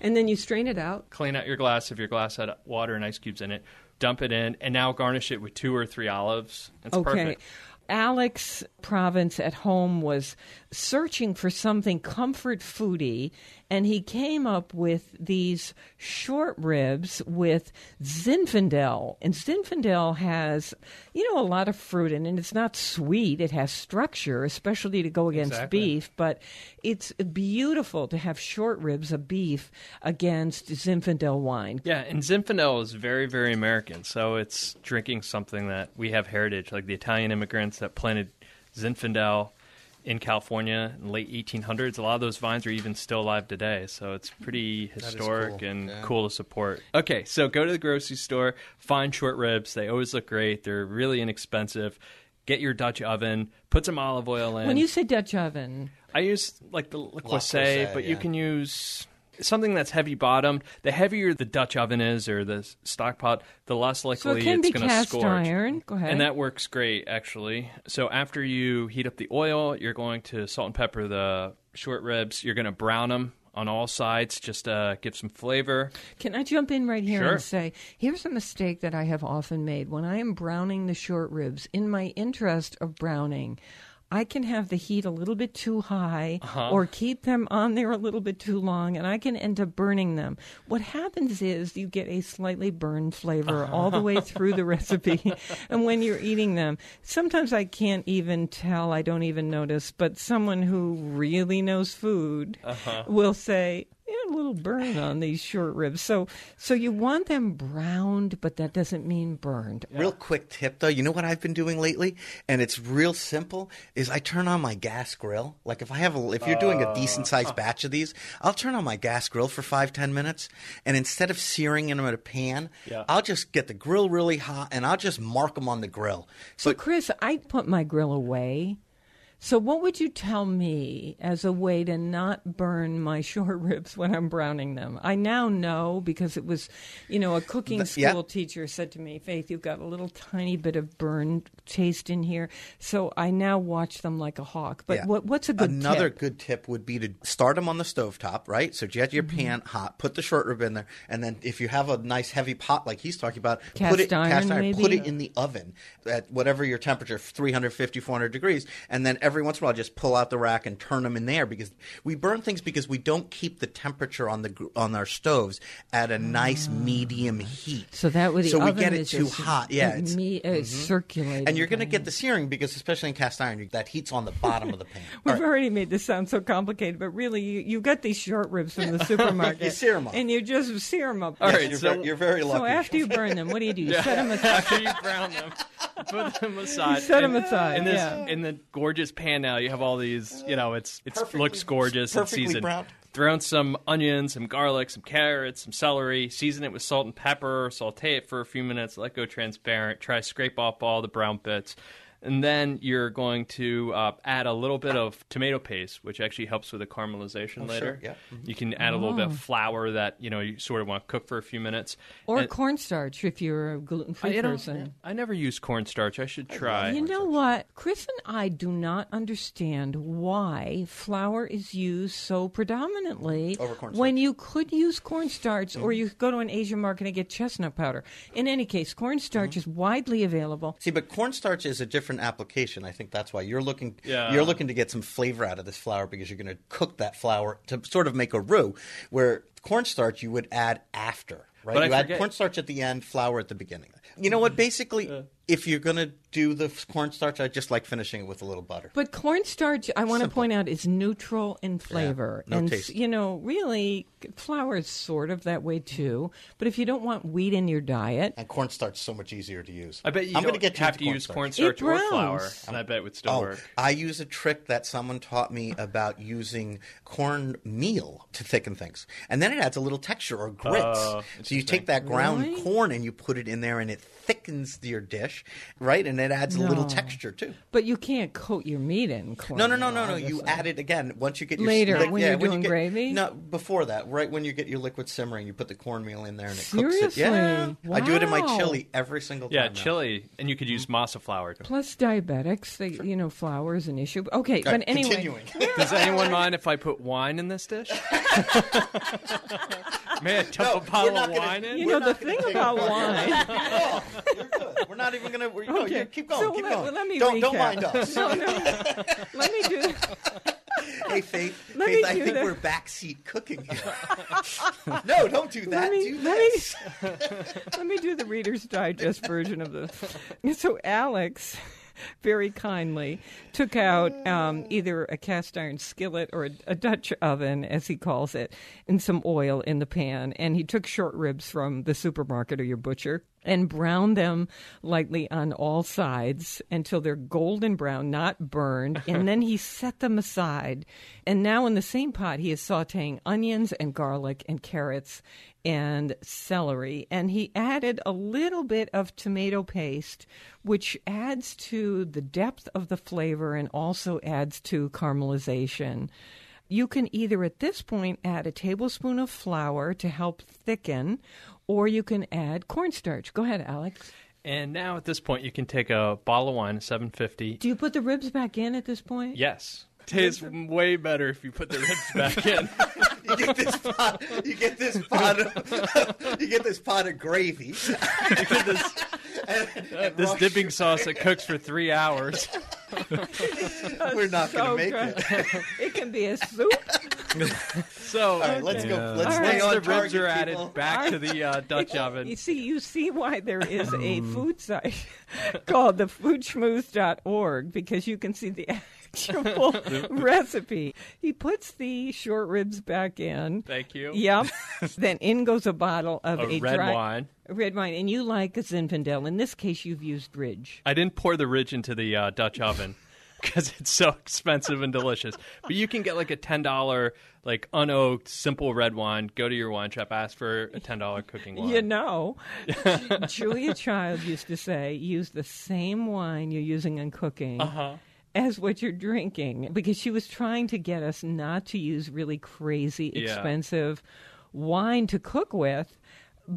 Speaker 1: And then you strain it out.
Speaker 3: clean out your glass if your glass had water and ice cubes in it. Dump it in, and now garnish it with two or three olives. It's
Speaker 1: okay.
Speaker 3: perfect.
Speaker 1: Alex Province at home was searching for something comfort foody, and he came up with these short ribs with Zinfandel. And Zinfandel has, you know, a lot of fruit in it. It's not sweet, it has structure, especially to go against
Speaker 3: Exactly.
Speaker 1: beef, but it's beautiful to have short ribs of beef against Zinfandel wine.
Speaker 3: Yeah, and Zinfandel is very, very American. So it's drinking something that we have heritage, like the Italian immigrants that planted Zinfandel in California in the late 1800s. A lot of those vines are even still alive today. So it's pretty historic
Speaker 2: cool.
Speaker 3: and
Speaker 2: Yeah.
Speaker 3: cool to support. Okay, so go to the grocery store, find short ribs. They always look great. They're really inexpensive. Get your Dutch oven, put some olive oil in.
Speaker 1: When you say Dutch oven,
Speaker 3: I use like the Le
Speaker 2: Le
Speaker 3: Creuset,
Speaker 2: Creuset,
Speaker 3: but you can use something that's heavy bottomed. The heavier the Dutch oven is or the stock pot, the less likely
Speaker 1: so it can
Speaker 3: it's going to
Speaker 1: cast
Speaker 3: scorch.
Speaker 1: iron. Go ahead.
Speaker 3: And that works great, actually. So after you heat up the oil, you're going to salt and pepper the short ribs. You're going to brown them on all sides, just uh, give some flavor.
Speaker 1: Can I jump in right here
Speaker 3: Sure.
Speaker 1: and say, here's a mistake that I have often made when I am browning the short ribs. In my interest of browning, I can have the heat a little bit too high
Speaker 3: Uh-huh.
Speaker 1: or keep them on there a little bit too long, and I can end up burning them. What happens is you get a slightly burned flavor all the way through the recipe, and when you're eating them, sometimes I can't even tell, I don't even notice, but someone who really knows food
Speaker 3: Uh-huh.
Speaker 1: will say, a little burn on these short ribs. So, so you want them browned, but that doesn't mean burned.
Speaker 2: Real quick tip though, you know what I've been doing lately, and it's real simple. Is I turn on my gas grill. Like if I have a, if you're doing a oh. decent sized batch of these, I'll turn on my gas grill for five ten minutes, and instead of searing them in a pan,
Speaker 3: Yeah.
Speaker 2: I'll just get the grill really hot, and I'll just mark them on the grill.
Speaker 1: So,
Speaker 2: But
Speaker 1: Chris, I put my grill away. So, what would you tell me as a way to not burn my short ribs when I'm browning them? I now know because it was, you know, a cooking
Speaker 2: Th- yeah.
Speaker 1: school teacher said to me, Faith, you've got a little tiny bit of burned taste in here. So, I now watch them like a hawk. But
Speaker 2: Yeah.
Speaker 1: what, what's a good
Speaker 2: Another
Speaker 1: tip?
Speaker 2: good tip would be to start them on the stovetop, right? So get your
Speaker 1: Mm-hmm.
Speaker 2: pan hot, put the short rib in there, and then if you have a nice heavy pot like he's talking about,
Speaker 1: Cast
Speaker 2: put it
Speaker 1: iron,
Speaker 2: cast iron,
Speaker 1: maybe?
Speaker 2: put it in the oven at whatever your temperature, 350, 400 degrees, and then every once in a while just pull out the rack and turn them in there because we burn things because we don't keep the temperature on the on our stoves at a nice medium heat.
Speaker 1: So that way the
Speaker 2: so we
Speaker 1: oven
Speaker 2: get it
Speaker 1: is
Speaker 2: too hot. Yeah, it's-
Speaker 1: me, uh, circulating.
Speaker 2: and you're going to get the searing because especially in cast iron, you, that heat's on the bottom of the pan.
Speaker 1: We've
Speaker 2: All right.
Speaker 1: already made this sound so complicated, but really, you, you got these short ribs from the supermarket.
Speaker 2: You sear 'em up.
Speaker 1: And you just sear them up.
Speaker 3: All right,
Speaker 2: you're,
Speaker 3: so-
Speaker 2: very, you're very lucky.
Speaker 1: So after you burn them, what do you do? You set them aside.
Speaker 3: After you brown them, put them aside.
Speaker 1: set 'em
Speaker 3: them
Speaker 1: aside,
Speaker 3: In this,
Speaker 1: yeah.
Speaker 3: in the gorgeous pan now, you have all these. You know, it's it looks gorgeous and seasoned.
Speaker 2: browned.
Speaker 3: Throw in some onions, some garlic, some carrots, some celery. Season it with salt and pepper. Saute it for a few minutes. Let go transparent. Try to scrape off all the brown bits. And then you're going to uh, add a little bit of tomato paste, which actually helps with the caramelization
Speaker 2: Oh, sure,
Speaker 3: later.
Speaker 2: yeah.
Speaker 3: You can add a little bit
Speaker 1: Oh.
Speaker 3: of flour that you know you sort of want to cook for a few minutes.
Speaker 1: Or
Speaker 3: And-
Speaker 1: cornstarch if you're a gluten free
Speaker 3: you know,
Speaker 1: person.
Speaker 3: I never use cornstarch. I should try.
Speaker 1: You know what? Chris and I do not understand why flour is used so predominantly
Speaker 2: Over cornstarch.
Speaker 1: when you could use cornstarch or
Speaker 2: Mm-hmm.
Speaker 1: you go to an Asian market and get chestnut powder. In any case, cornstarch
Speaker 2: Mm-hmm.
Speaker 1: is widely available.
Speaker 2: See, but cornstarch is a different application. I think that's why you're looking.
Speaker 3: Yeah.
Speaker 2: You're looking to get some flavor out of this flour because you're going to cook that flour to sort of make a roux. Where cornstarch you would add after, right?
Speaker 3: But I
Speaker 2: you add
Speaker 3: forget-
Speaker 2: cornstarch at the end, flour at the beginning. You know what? Basically, if you're going to do the cornstarch, I just like finishing it with a little butter.
Speaker 1: But cornstarch, I want to point out, is neutral in flavor.
Speaker 2: no
Speaker 1: and,
Speaker 2: taste.
Speaker 1: you know, really, flour is sort of that way too. But if you don't want wheat in your diet,
Speaker 2: And cornstarch is so much easier to use.
Speaker 3: I bet you
Speaker 2: I'm
Speaker 3: don't
Speaker 2: gonna get
Speaker 3: have to
Speaker 2: into
Speaker 3: use
Speaker 2: cornstarch.
Speaker 3: cornstarch
Speaker 1: It
Speaker 3: or flour, and I bet it would still
Speaker 2: Oh,
Speaker 3: work.
Speaker 2: I use a trick that someone taught me about using cornmeal to thicken things. And then it adds a little texture or grits.
Speaker 3: Oh,
Speaker 2: so you take that ground
Speaker 1: Really?
Speaker 2: corn and you put it in there and it thickens your dish, right? And it adds a little texture too.
Speaker 1: but you can't coat your meat in corn.
Speaker 2: No, no, no, no, no. You add it again once you get your
Speaker 1: Later,
Speaker 2: liq-
Speaker 1: when
Speaker 2: yeah,
Speaker 1: you're
Speaker 2: you
Speaker 1: doing
Speaker 2: get-
Speaker 1: gravy?
Speaker 2: No, before that, right when you get your liquid simmering, you put the cornmeal in there and it cooks it.
Speaker 1: Seriously?
Speaker 2: Yeah, I do it in my chili every single time.
Speaker 3: Yeah,
Speaker 2: now.
Speaker 3: chili, and you could use mm-hmm. masa flour. too.
Speaker 1: Plus diabetics, they, you know, flour is an issue. Okay,
Speaker 2: Okay,
Speaker 1: but anyway,
Speaker 2: continuing.
Speaker 3: Does anyone mind if I put wine in this dish? May I dump
Speaker 2: No,
Speaker 3: a bottle of
Speaker 2: gonna-
Speaker 3: wine in?
Speaker 1: you know, the thing about
Speaker 2: apart-
Speaker 1: wine.
Speaker 2: You're good. We're not even gonna. We're, no, you keep going.
Speaker 1: So
Speaker 2: keep
Speaker 1: let-
Speaker 2: going.
Speaker 1: well, let me
Speaker 2: don't don't mind us.
Speaker 1: No, no, no. Let me do.
Speaker 2: Hey, Faith.
Speaker 1: Let
Speaker 2: Faith, I think
Speaker 1: the-
Speaker 2: we're backseat cooking here. no, don't do that.
Speaker 1: Let me,
Speaker 2: do
Speaker 1: let,
Speaker 2: this.
Speaker 1: me, let me do the Reader's Digest version of this. So Alex very kindly took out um, either a cast iron skillet or a, a Dutch oven, as he calls it, and some oil in the pan. And he took short ribs from the supermarket or your butcher and browned them lightly on all sides until they're golden brown, not burned. And then he set them aside. And now in the same pot, he is sauteing onions and garlic and carrots and celery. And he added a little bit of tomato paste, which adds to the depth of the flavor and also adds to caramelization. You can either at this point add a tablespoon of flour to help thicken, or you can add cornstarch. Go ahead, Alex.
Speaker 3: And now at this point, you can take a bottle of wine, 750.
Speaker 1: Do you put the ribs back in at this point?
Speaker 3: Yes. Tastes way better if you put the ribs back in.
Speaker 2: You get this pot. You get this pot. Of, you get this pot of gravy.
Speaker 3: this
Speaker 2: And- and
Speaker 3: this
Speaker 2: Rush-
Speaker 3: dipping sauce that cooks for three hours.
Speaker 2: We're not
Speaker 1: So
Speaker 2: going to make
Speaker 1: good.
Speaker 2: it.
Speaker 1: it can be a soup.
Speaker 3: So
Speaker 2: All right, let's go. Let's
Speaker 1: All
Speaker 2: stay
Speaker 1: right.
Speaker 2: on
Speaker 3: the ribs
Speaker 2: target,
Speaker 3: are added
Speaker 2: people.
Speaker 3: back to the uh, Dutch oven.
Speaker 1: You see, you see why there is a food site called the foodschmooze.org because you can see the actual recipe. He puts the short ribs back in.
Speaker 3: Thank you.
Speaker 1: Yep. then in goes a bottle of
Speaker 3: A
Speaker 1: a,
Speaker 3: red
Speaker 1: dry-
Speaker 3: wine.
Speaker 1: Red wine, and you like a Zinfandel. In this case, you've used Ridge.
Speaker 3: I didn't pour the ridge into the uh, Dutch oven because it's so expensive and delicious. But you can get like a ten dollar like unoaked simple red wine. Go to your wine shop, ask for a ten dollar cooking wine.
Speaker 1: You know, Julia Child used to say, use the same wine you're using in cooking.
Speaker 3: Uh-huh.
Speaker 1: As what you're drinking, because she was trying to get us not to use really crazy,
Speaker 3: Yeah.
Speaker 1: expensive wine to cook with,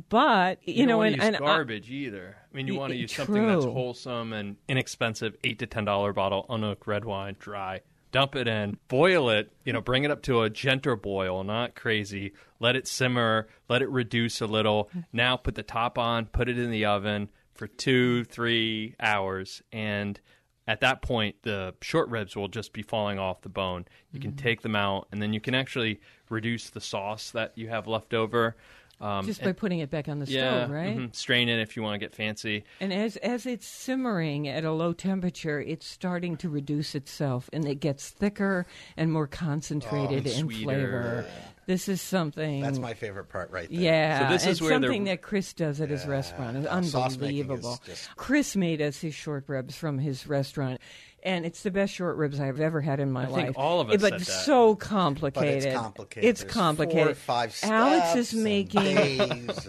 Speaker 1: but you,
Speaker 3: You,
Speaker 1: know, and,
Speaker 3: use
Speaker 1: and I-
Speaker 3: garbage either. I mean, you want to use something that's wholesome and inexpensive. Eight to ten dollar bottle unoaked red wine, dry. Dump it in, boil it. You know, bring it up to a gentle boil, not crazy. Let it simmer. Let it reduce a little. Now put the top on. Put it in the oven for two, three hours, and at that point, the short ribs will just be falling off the bone. You can
Speaker 1: Mm-hmm.
Speaker 3: take them out, and then you can actually reduce the sauce that you have left over. Um,
Speaker 1: just
Speaker 3: and-
Speaker 1: by putting it back on the
Speaker 3: yeah,
Speaker 1: stove, right?
Speaker 3: mhm. Strain it if you want to get fancy.
Speaker 1: And as as it's simmering at a low temperature, it's starting to reduce itself, and it gets thicker and more concentrated
Speaker 3: and
Speaker 1: in
Speaker 3: sweeter.
Speaker 1: flavor. This is something.
Speaker 2: That's my favorite part right there.
Speaker 1: Yeah,
Speaker 3: So this is
Speaker 1: it's
Speaker 3: where
Speaker 1: something that Chris does at his restaurant. It's
Speaker 2: sauce is
Speaker 1: unbelievable.
Speaker 2: just-
Speaker 1: Chris made us his short ribs from his restaurant, and it's the best short ribs I've ever had in my
Speaker 3: I
Speaker 1: life.
Speaker 3: think all of us
Speaker 1: but
Speaker 3: said that.
Speaker 1: so complicated.
Speaker 2: complicated.
Speaker 1: It's
Speaker 2: There's
Speaker 1: complicated.
Speaker 2: four or five
Speaker 1: Alex is making.
Speaker 2: days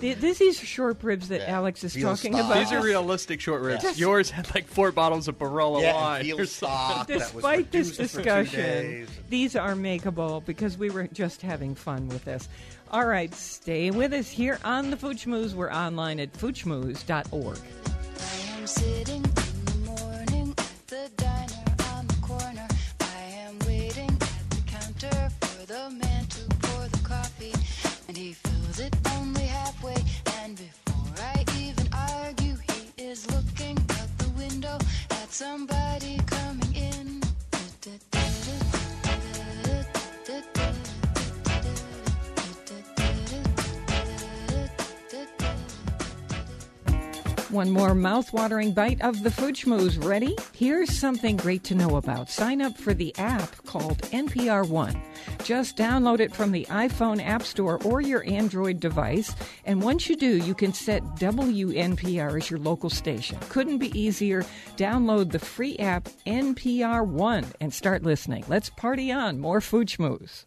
Speaker 1: Th-
Speaker 2: and-
Speaker 1: This is short ribs that
Speaker 2: Yeah.
Speaker 1: Alex is
Speaker 2: Veal
Speaker 1: talking
Speaker 2: stock.
Speaker 1: about.
Speaker 3: These are realistic short ribs.
Speaker 2: Yes.
Speaker 3: Yours had like four bottles of Barolo
Speaker 2: yeah,
Speaker 3: wine.
Speaker 2: and veal
Speaker 3: or something.
Speaker 2: stock
Speaker 1: Despite this
Speaker 2: reduced for two
Speaker 1: discussion, these are makeable because we were just having fun with this. All right, stay with us here on the Food Schmooze. We're online at foodschmooze.org.
Speaker 6: I am sitting
Speaker 5: One more mouth-watering bite of the Food Schmooze. Ready? Here's something great to know about. Sign up for the app called NPR One. Just download it from the iPhone App Store or your Android device, and once you do, you can set WNPR as your local station. Couldn't be easier. Download the free app NPR One and start listening. Let's party on. More Food Schmooze.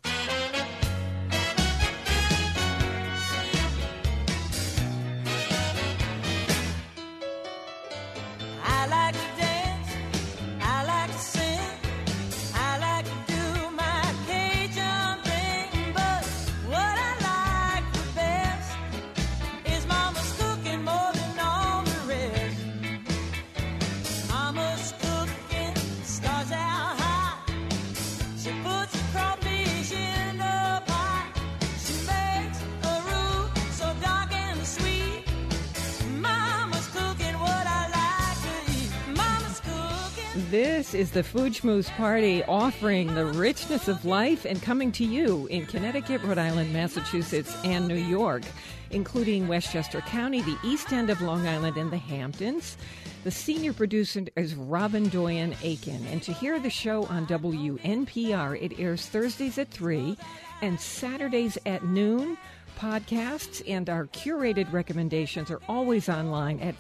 Speaker 1: This is the Food Schmooze Party offering the richness of life and coming to you in Connecticut, Rhode Island, Massachusetts, and New York, including Westchester County, the east end of Long Island, and the Hamptons. The senior producer is Robin Doyen Aiken. And to hear the show on WNPR, it airs Thursdays at 3 and Saturdays at noon. Podcasts and our curated recommendations are always online at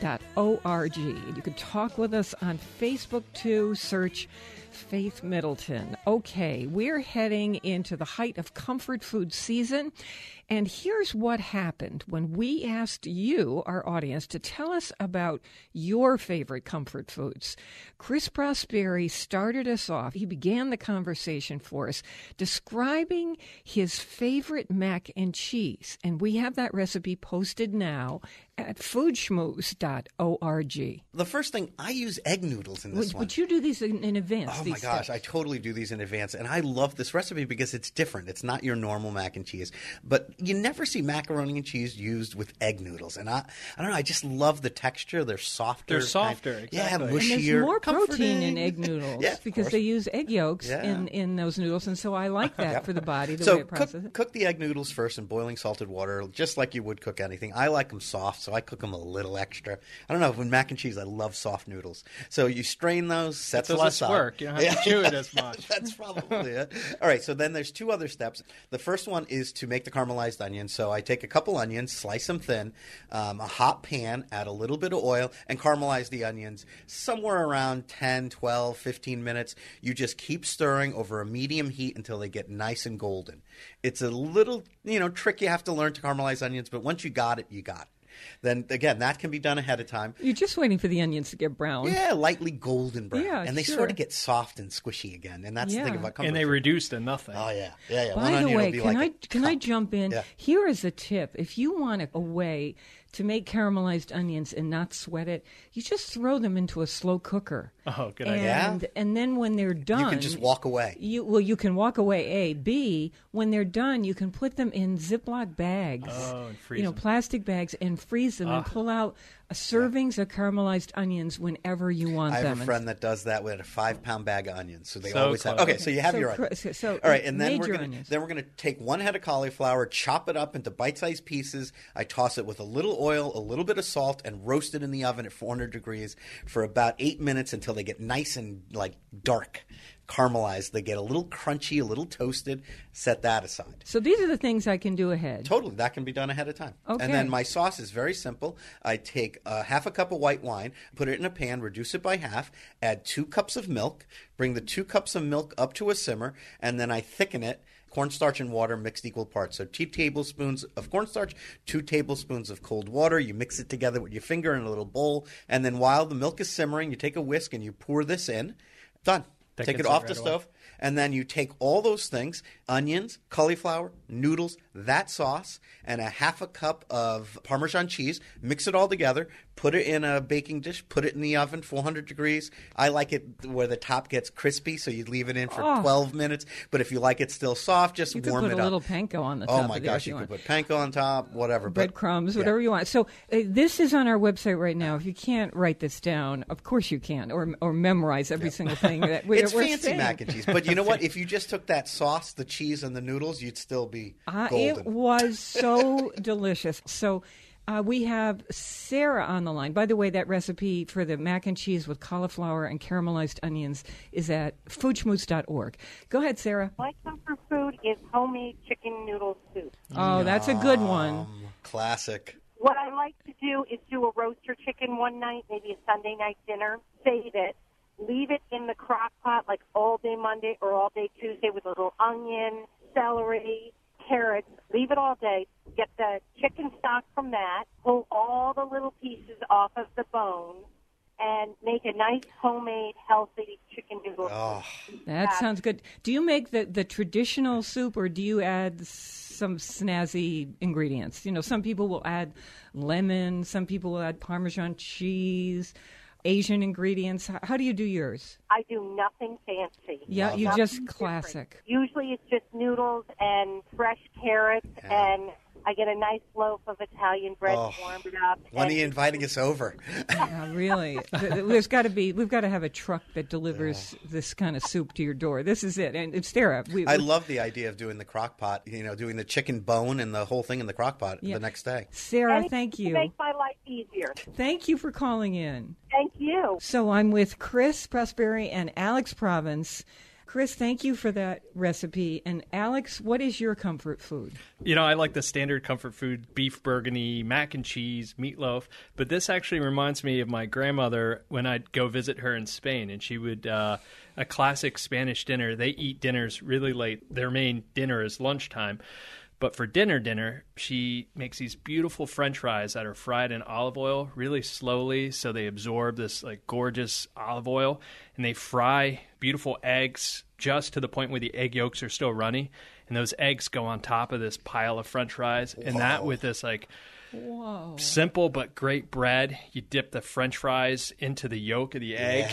Speaker 1: foodschmooze.org. You can talk with us on Facebook too. Search Faith Middleton. Okay, we're heading into the height of comfort food season. And here's what happened when we asked you, our audience, to tell us about your favorite comfort foods. Chris Prosperi started us off. He began the conversation for us, describing his favorite mac and cheese. And we have that recipe posted now at foodschmooze.org.
Speaker 2: The first thing I use egg noodles in this
Speaker 1: Would,
Speaker 2: one.
Speaker 1: would you do these in, in advance?
Speaker 2: Oh my gosh, I totally do these in advance, and I love this recipe because it's different. It's not your normal mac and cheese, but you never see macaroni and cheese used with egg noodles, and I, I don't know, I just love the texture. They're softer,
Speaker 3: They're
Speaker 2: kind-
Speaker 3: softer,
Speaker 2: yeah,
Speaker 3: exactly.
Speaker 1: And there's more protein in egg noodles
Speaker 2: yeah,
Speaker 1: because
Speaker 2: course.
Speaker 1: they use egg yolks
Speaker 2: Yeah.
Speaker 1: in, in those noodles, and so I like that
Speaker 2: Yep.
Speaker 1: for the body, the
Speaker 2: so
Speaker 1: way it processes
Speaker 2: cook, cook the egg noodles first in boiling salted water, just like you would cook anything. I like them soft, so I cook them a little extra. I don't know. When mac and cheese, I love soft noodles. So you strain those, set
Speaker 3: It's
Speaker 2: those
Speaker 3: less
Speaker 2: aside.
Speaker 3: work. You don't have to chew it as much.
Speaker 2: That's probably it. All right, so then there's two other steps. The first one is to make the caramelized onions. So I take a couple onions, slice them thin, um, a hot pan, add a little bit of oil, and caramelize the onions somewhere around 10, 12, 15 minutes. You just keep stirring over a medium heat until they get nice and golden. It's a little, you know, trick you have to learn to caramelize onions, but once you got it, you got it. Then again, that can be done ahead of time.
Speaker 1: You're just waiting for the onions to get brown.
Speaker 2: Yeah, lightly golden brown,
Speaker 1: Yeah,
Speaker 2: and they
Speaker 1: sure.
Speaker 2: sort of get soft and squishy again. And that's the thing about comfort
Speaker 3: and they
Speaker 2: food.
Speaker 3: reduce to nothing.
Speaker 2: Oh yeah, yeah, yeah.
Speaker 1: By
Speaker 2: One
Speaker 1: the way, can
Speaker 2: like
Speaker 1: I
Speaker 2: a
Speaker 1: can I jump in?
Speaker 2: Yeah.
Speaker 1: Here is a tip: if you want a, a way to make caramelized onions and not sweat it, you just throw them into a slow cooker.
Speaker 3: Oh, good
Speaker 1: and,
Speaker 3: idea.
Speaker 2: Yeah?
Speaker 1: And then when they're done,
Speaker 2: You can just walk away.
Speaker 1: You well, you can walk away. A, B. When they're done, you can put them in Ziploc bags.
Speaker 3: Oh, and freeze
Speaker 1: you know,
Speaker 3: them.
Speaker 1: plastic bags, and freeze them, and ah. pull out a servings of caramelized onions whenever you want them.
Speaker 2: I have
Speaker 1: them.
Speaker 2: a friend that does that with a five pound bag of onions. So they
Speaker 3: So
Speaker 2: always have.
Speaker 3: close.
Speaker 2: Okay, so you have
Speaker 1: So
Speaker 2: your
Speaker 1: cr-
Speaker 2: onions.
Speaker 1: so- so
Speaker 2: All right, and then we're gonna
Speaker 1: onions.
Speaker 2: then we're gonna take one head of cauliflower, chop it up into bite sized pieces. I toss it with a little oil, a little bit of salt, and roast it in the oven at 400 degrees for about eight minutes until they get nice and like dark, caramelized. They get a little crunchy, a little toasted. Set that aside.
Speaker 1: so these are the things I can do ahead.
Speaker 2: Totally, that can be done ahead of time.
Speaker 1: Okay.
Speaker 2: And then my sauce is very simple. I take uh, half a cup of white wine, put it in a pan, reduce it by half, add two cups of milk, bring the two cups of milk up to a simmer, and then I thicken it. Cornstarch and water mixed equal parts. So two tablespoons of cornstarch, two tablespoons of cold water. You mix it together with your finger in a little bowl, and then while the milk is simmering, you take a whisk and you pour this in. Done.
Speaker 3: That
Speaker 2: take it off
Speaker 3: right
Speaker 2: the
Speaker 3: away.
Speaker 2: stove. And then you take all those things onions, cauliflower, noodles, that sauce, and a half a cup of Parmesan cheese. Mix it all together. Put it in a baking dish. Put it in the oven, 400 degrees. I like it where the top gets crispy, so you leave it in for
Speaker 1: Oh.
Speaker 2: 12 minutes. But if you like it still soft, just
Speaker 1: You could
Speaker 2: warm
Speaker 1: put
Speaker 2: it
Speaker 1: a little panko on the
Speaker 2: oh my
Speaker 1: of it
Speaker 2: gosh, you
Speaker 1: you
Speaker 2: could put panko on top, whatever.
Speaker 1: breadcrumbs,
Speaker 2: yeah.
Speaker 1: whatever you want. So uh, this is on our website right now. If you can't write this down, of course you can, or or memorize every single thing that we,
Speaker 2: It's fancy
Speaker 1: saying.
Speaker 2: mac and cheese, but you know what? If you just took that sauce, the cheese, and the noodles, you'd still be
Speaker 1: Uh, it was so delicious. So. Uh, we have Sarah on the line. By the way, that recipe for the mac and cheese with cauliflower and caramelized onions is at foodschmooze.org. Go ahead, Sarah.
Speaker 7: My comfort food is homemade chicken noodle soup.
Speaker 1: Oh, that's a good one.
Speaker 2: Classic.
Speaker 7: What I like to do is do a roaster chicken one night, maybe a Sunday night dinner, save it, leave it in the crock pot like all day Monday or all day Tuesday with a little onion, celery, carrots, leave it all day, get the chicken stock from that, pull all the little pieces off of the bone, and make a nice homemade healthy chicken noodle
Speaker 2: Oh,
Speaker 1: That sounds good. Do you make the, the traditional soup or do you add some snazzy ingredients? You know, some people will add lemon, some people will add Parmesan cheese, Asian ingredients. How, how do you do yours?
Speaker 7: I do nothing fancy.
Speaker 1: Yeah, you
Speaker 7: Nothing
Speaker 1: just
Speaker 7: different.
Speaker 1: classic.
Speaker 7: Usually it's just noodles and fresh carrots and I get a nice loaf of Italian bread,
Speaker 2: Oh.
Speaker 7: warm it up.
Speaker 2: When are
Speaker 7: and-
Speaker 2: you inviting us over?
Speaker 1: Yeah, really. There's got to be. We've got to have a truck that delivers this kind of soup to your door. This is it. And it's Sarah. We,
Speaker 2: I
Speaker 1: we-
Speaker 2: love the idea of doing the crock pot, you know, doing the chicken bone and the whole thing in the crock pot
Speaker 1: Yeah.
Speaker 2: the next day.
Speaker 1: Sarah,
Speaker 7: anything
Speaker 1: thank you.
Speaker 7: make my life easier.
Speaker 1: Thank you for calling in.
Speaker 7: Thank you.
Speaker 1: So I'm with Chris Prosperi and Alex Province. Chris, thank you for that recipe. And Alex, what is your comfort food?
Speaker 3: You know, I like the standard comfort food beef burgundy, mac and cheese, meatloaf. But this actually reminds me of my grandmother when I'd go visit her in Spain, and she would, uh, a classic Spanish dinner. They eat dinners really late. Their main dinner is lunchtime. But for dinner, dinner, she makes these beautiful French fries that are fried in olive oil really slowly, so they absorb this like gorgeous olive oil, and they fry beautiful eggs just to the point where the egg yolks are still runny, and those eggs go on top of this pile of French fries, and that with this like
Speaker 1: Whoa.
Speaker 3: simple but great bread. You dip the French fries into the yolk of the egg,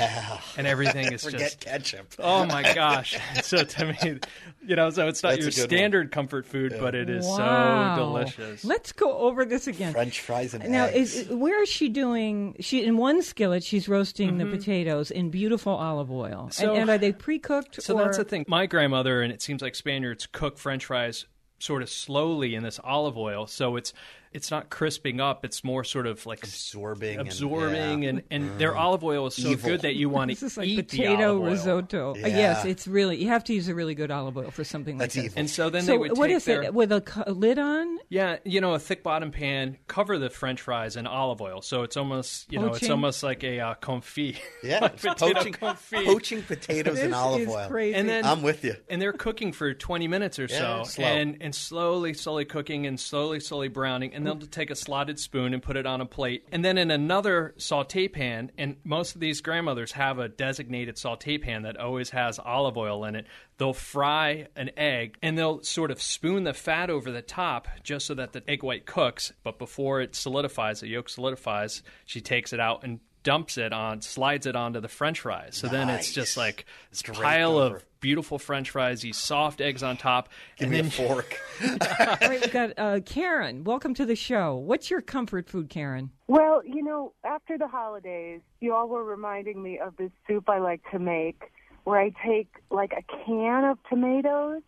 Speaker 3: and everything is
Speaker 2: Forget
Speaker 3: just
Speaker 2: ketchup.
Speaker 3: Oh my gosh! So to me, you know, so it's not
Speaker 2: That's
Speaker 3: your
Speaker 2: good one.
Speaker 3: standard comfort food, but it is
Speaker 1: Wow.
Speaker 3: so delicious.
Speaker 1: Let's go over this again.
Speaker 2: French fries and
Speaker 1: Now,
Speaker 2: eggs.
Speaker 1: is, where is she doing? She in one skillet, she's roasting the potatoes in beautiful olive oil.
Speaker 3: Mm-hmm. So-
Speaker 1: and, and are they pre-cooked?
Speaker 3: So
Speaker 1: or?
Speaker 3: that's the thing. My grandmother, and it seems like Spaniards cook French fries sort of slowly in this olive oil, so it's it's not crisping up. It's more sort of like
Speaker 2: absorbing. and-
Speaker 3: absorbing,
Speaker 2: yeah.
Speaker 3: and, and their olive oil is so
Speaker 2: Evil.
Speaker 3: good that you want
Speaker 1: This
Speaker 3: to
Speaker 1: is like
Speaker 3: eat the
Speaker 1: potato
Speaker 3: olive oil.
Speaker 1: risotto. Uh,
Speaker 2: Yeah.
Speaker 1: yes, it's really you have to use a really good olive oil for something
Speaker 2: That's
Speaker 1: like that.
Speaker 3: And so then
Speaker 1: So
Speaker 3: they would
Speaker 1: what
Speaker 3: take
Speaker 1: is
Speaker 3: their,
Speaker 1: it with a co- lid on?
Speaker 3: Yeah, you know, a thick bottom pan, cover the French fries in olive oil, so it's almost, you know, it's almost like a uh, confit.
Speaker 2: Yeah,
Speaker 3: Like potato
Speaker 2: poaching,
Speaker 3: confit.
Speaker 2: poaching potatoes in olive
Speaker 1: is
Speaker 2: oil.
Speaker 1: crazy.
Speaker 3: And then
Speaker 2: I'm with you.
Speaker 3: and they're cooking for 20 minutes or
Speaker 2: Yeah,
Speaker 3: so
Speaker 2: slow.
Speaker 3: and and slowly slowly cooking and slowly slowly browning and they'll take a slotted spoon and put it on a plate. And then in another saute pan and most of these grandmothers have a designated saute pan that always has olive oil in it they'll fry an egg and they'll sort of spoon the fat over the top just so that the egg white cooks. But before it solidifies the yolk solidifies she takes it out and dumps it on slides it onto the french fries so then it's just like this
Speaker 2: Draped
Speaker 3: pile
Speaker 2: over.
Speaker 3: of beautiful French fries, these soft eggs on top,
Speaker 2: Give
Speaker 3: and
Speaker 2: me
Speaker 3: then
Speaker 2: a fork.
Speaker 1: All right, we've got uh, Karen. Welcome to the show. What's your comfort food, Karen?
Speaker 8: Well, you know, after the holidays, you all were reminding me of this soup I like to make where I take like a can of tomatoes,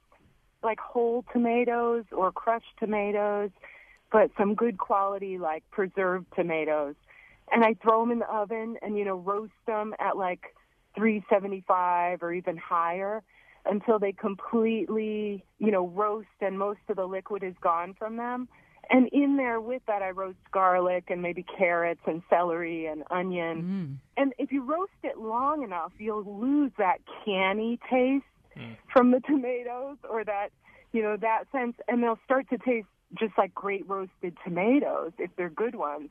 Speaker 8: like whole tomatoes or crushed tomatoes, but some good quality like preserved tomatoes. And I throw them in the oven and, you know, roast them at like 375 or even higher until they completely, you know, roast and most of the liquid is gone from them. And in there with that, I roast garlic and maybe carrots and celery and onion. Mm. And if you roast it long enough, you'll lose that canny taste mm. from the tomatoes or that, you know, that sense. And they'll start to taste just like great roasted tomatoes if they're good ones.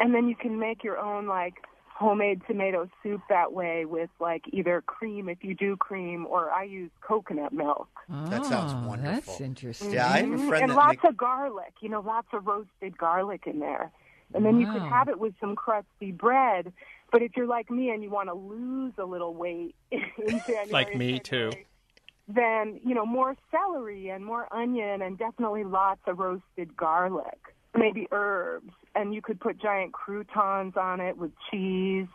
Speaker 8: And then you can make your own like homemade tomato soup that way with like either cream if you do cream or I use coconut milk.
Speaker 2: That sounds
Speaker 1: Oh,
Speaker 2: wonderful.
Speaker 1: That's interesting.
Speaker 2: Yeah, I have a
Speaker 8: Mhm.
Speaker 2: friend
Speaker 8: and
Speaker 2: that
Speaker 8: lots
Speaker 2: make-
Speaker 8: of garlic, you know, lots of roasted garlic in there. And then you could have it with some crusty bread. But if you're like me and you want to lose a little weight in January,
Speaker 3: Like
Speaker 8: and
Speaker 3: me, too.
Speaker 8: Then you know more celery and more onion and definitely lots of roasted garlic, maybe herbs, and you could put giant croutons on it with cheese,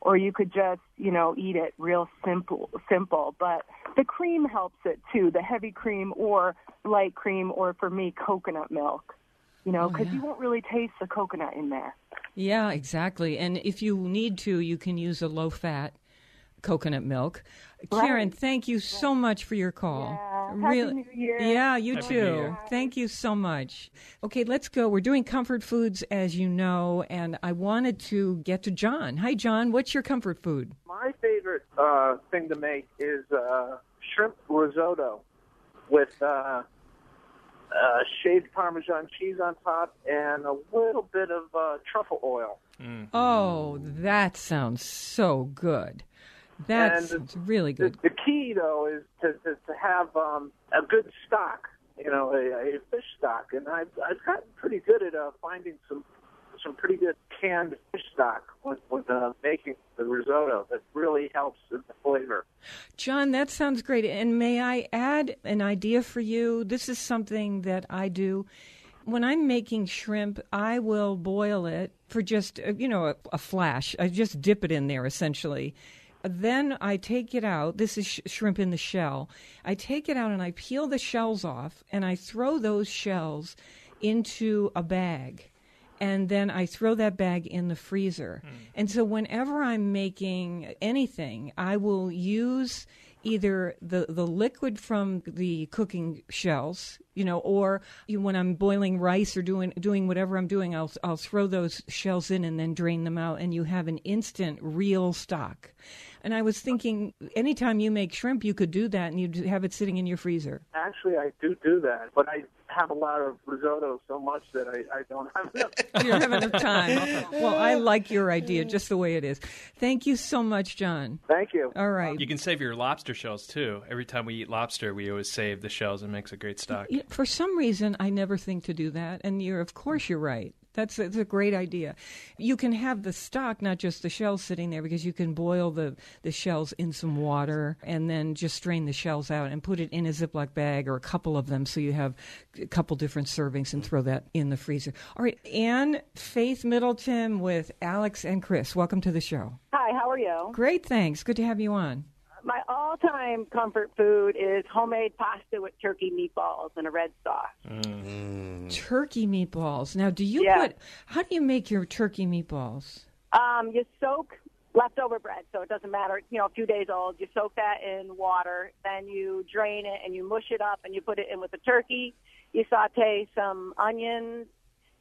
Speaker 8: or you could just you know eat it real simple. Simple, but the cream helps it too. The heavy cream or light cream, or for me, coconut milk. You know,
Speaker 1: Oh,
Speaker 8: because
Speaker 1: yeah.
Speaker 8: you won't really taste the coconut in there.
Speaker 1: Yeah, exactly. And if you need to, you can use a low fat coconut milk. Karen, thank you so much for your call.
Speaker 8: Yeah. Happy New Year.
Speaker 1: Yeah, you
Speaker 3: Happy
Speaker 1: too. Thank you so much. Okay, let's go. We're doing comfort foods, as you know, and I wanted to get to John. Hi, John. What's your comfort food?
Speaker 9: My favorite uh, thing to make is uh, shrimp risotto with uh, uh, shaved Parmesan cheese on top and a little bit of uh, truffle oil.
Speaker 1: Oh, that sounds so good. That
Speaker 9: And
Speaker 1: sounds really good.
Speaker 9: the key, though, is to, to, to have um, a good stock, you know, a, a fish stock. And I've, I've gotten pretty good at uh, finding some some pretty good canned fish stock with, with uh, making the risotto that really helps in the flavor.
Speaker 1: John, that sounds great. And may I add an idea for you? This is something that I do. When I'm making shrimp, I will boil it for just, uh, you know, a, a flash. I just dip it in there essentially. Then I take it out. This is sh- shrimp in the shell. I take it out and I peel the shells off and I throw those shells into a bag. And then I throw that bag in the freezer. Hmm. And so whenever I'm making anything, I will use either the, the liquid from the cooking shells, you know, or you, when I'm boiling rice or doing doing whatever I'm doing, I'll I'll throw those shells in and then drain them out, and you have an instant real stock. And I was thinking, anytime you make shrimp, you could do that, and you'd have it sitting in your freezer.
Speaker 9: Actually, I do do that, but I have a lot of risotto so much that I, I don't have enough.
Speaker 1: You don't have enough time. well, I like your idea just the way it is. Thank you so much, John.
Speaker 9: Thank you.
Speaker 1: All right.
Speaker 3: You can save your lobster shells too. Every time we eat lobster, we always save the shells and makes a great stock.
Speaker 1: For some reason, I never think to do that, and you're of course you're right. That's a, that's a great idea. You can have the stock, not just the shells sitting there, because you can boil the, the shells in some water and then just strain the shells out and put it in a Ziploc bag or a couple of them so you have a couple different servings and throw that in the freezer. All right, Anne Faith Middleton with Alex and Chris. Welcome to the show.
Speaker 10: Hi, how are you?
Speaker 1: Great, thanks. Good to have you on.
Speaker 10: My all-time comfort food is homemade pasta with turkey meatballs and a red sauce.
Speaker 1: Turkey meatballs. Now, do you
Speaker 10: Yeah.
Speaker 1: put, how do you make your turkey meatballs?
Speaker 10: Um, you soak leftover bread, so it doesn't matter. You know, a few days old. You soak that in water, then you drain it and you mush it up and you put it in with the turkey. You saute some onions.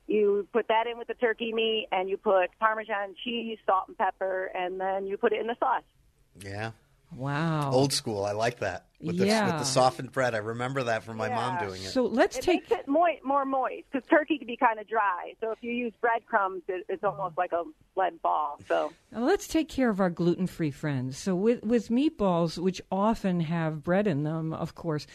Speaker 10: You put that in with the turkey meat and you put Parmesan cheese, salt and pepper, and then you put it in the sauce.
Speaker 2: Yeah.
Speaker 1: Wow.
Speaker 2: Old school. I like that. With the,
Speaker 1: Yeah.
Speaker 2: with the softened bread. I remember that from my mom doing it.
Speaker 1: So let's
Speaker 10: it
Speaker 1: take
Speaker 10: makes it moi- more moist because turkey can be kind of dry. So if you use breadcrumbs, it, it's almost like a lead ball. So
Speaker 1: Now let's take care of our gluten-free friends. So with with meatballs, which often have bread in them, of course,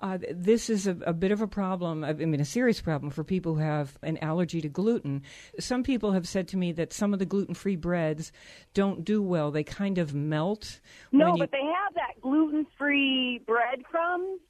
Speaker 1: uh, this is a, a bit of a problem. I mean, a serious problem for people who have an allergy to gluten. Some people have said to me that some of the gluten-free breads don't do well. They kind of melt.
Speaker 10: no,
Speaker 1: you,
Speaker 10: but they have that gluten-free breadcrumbs.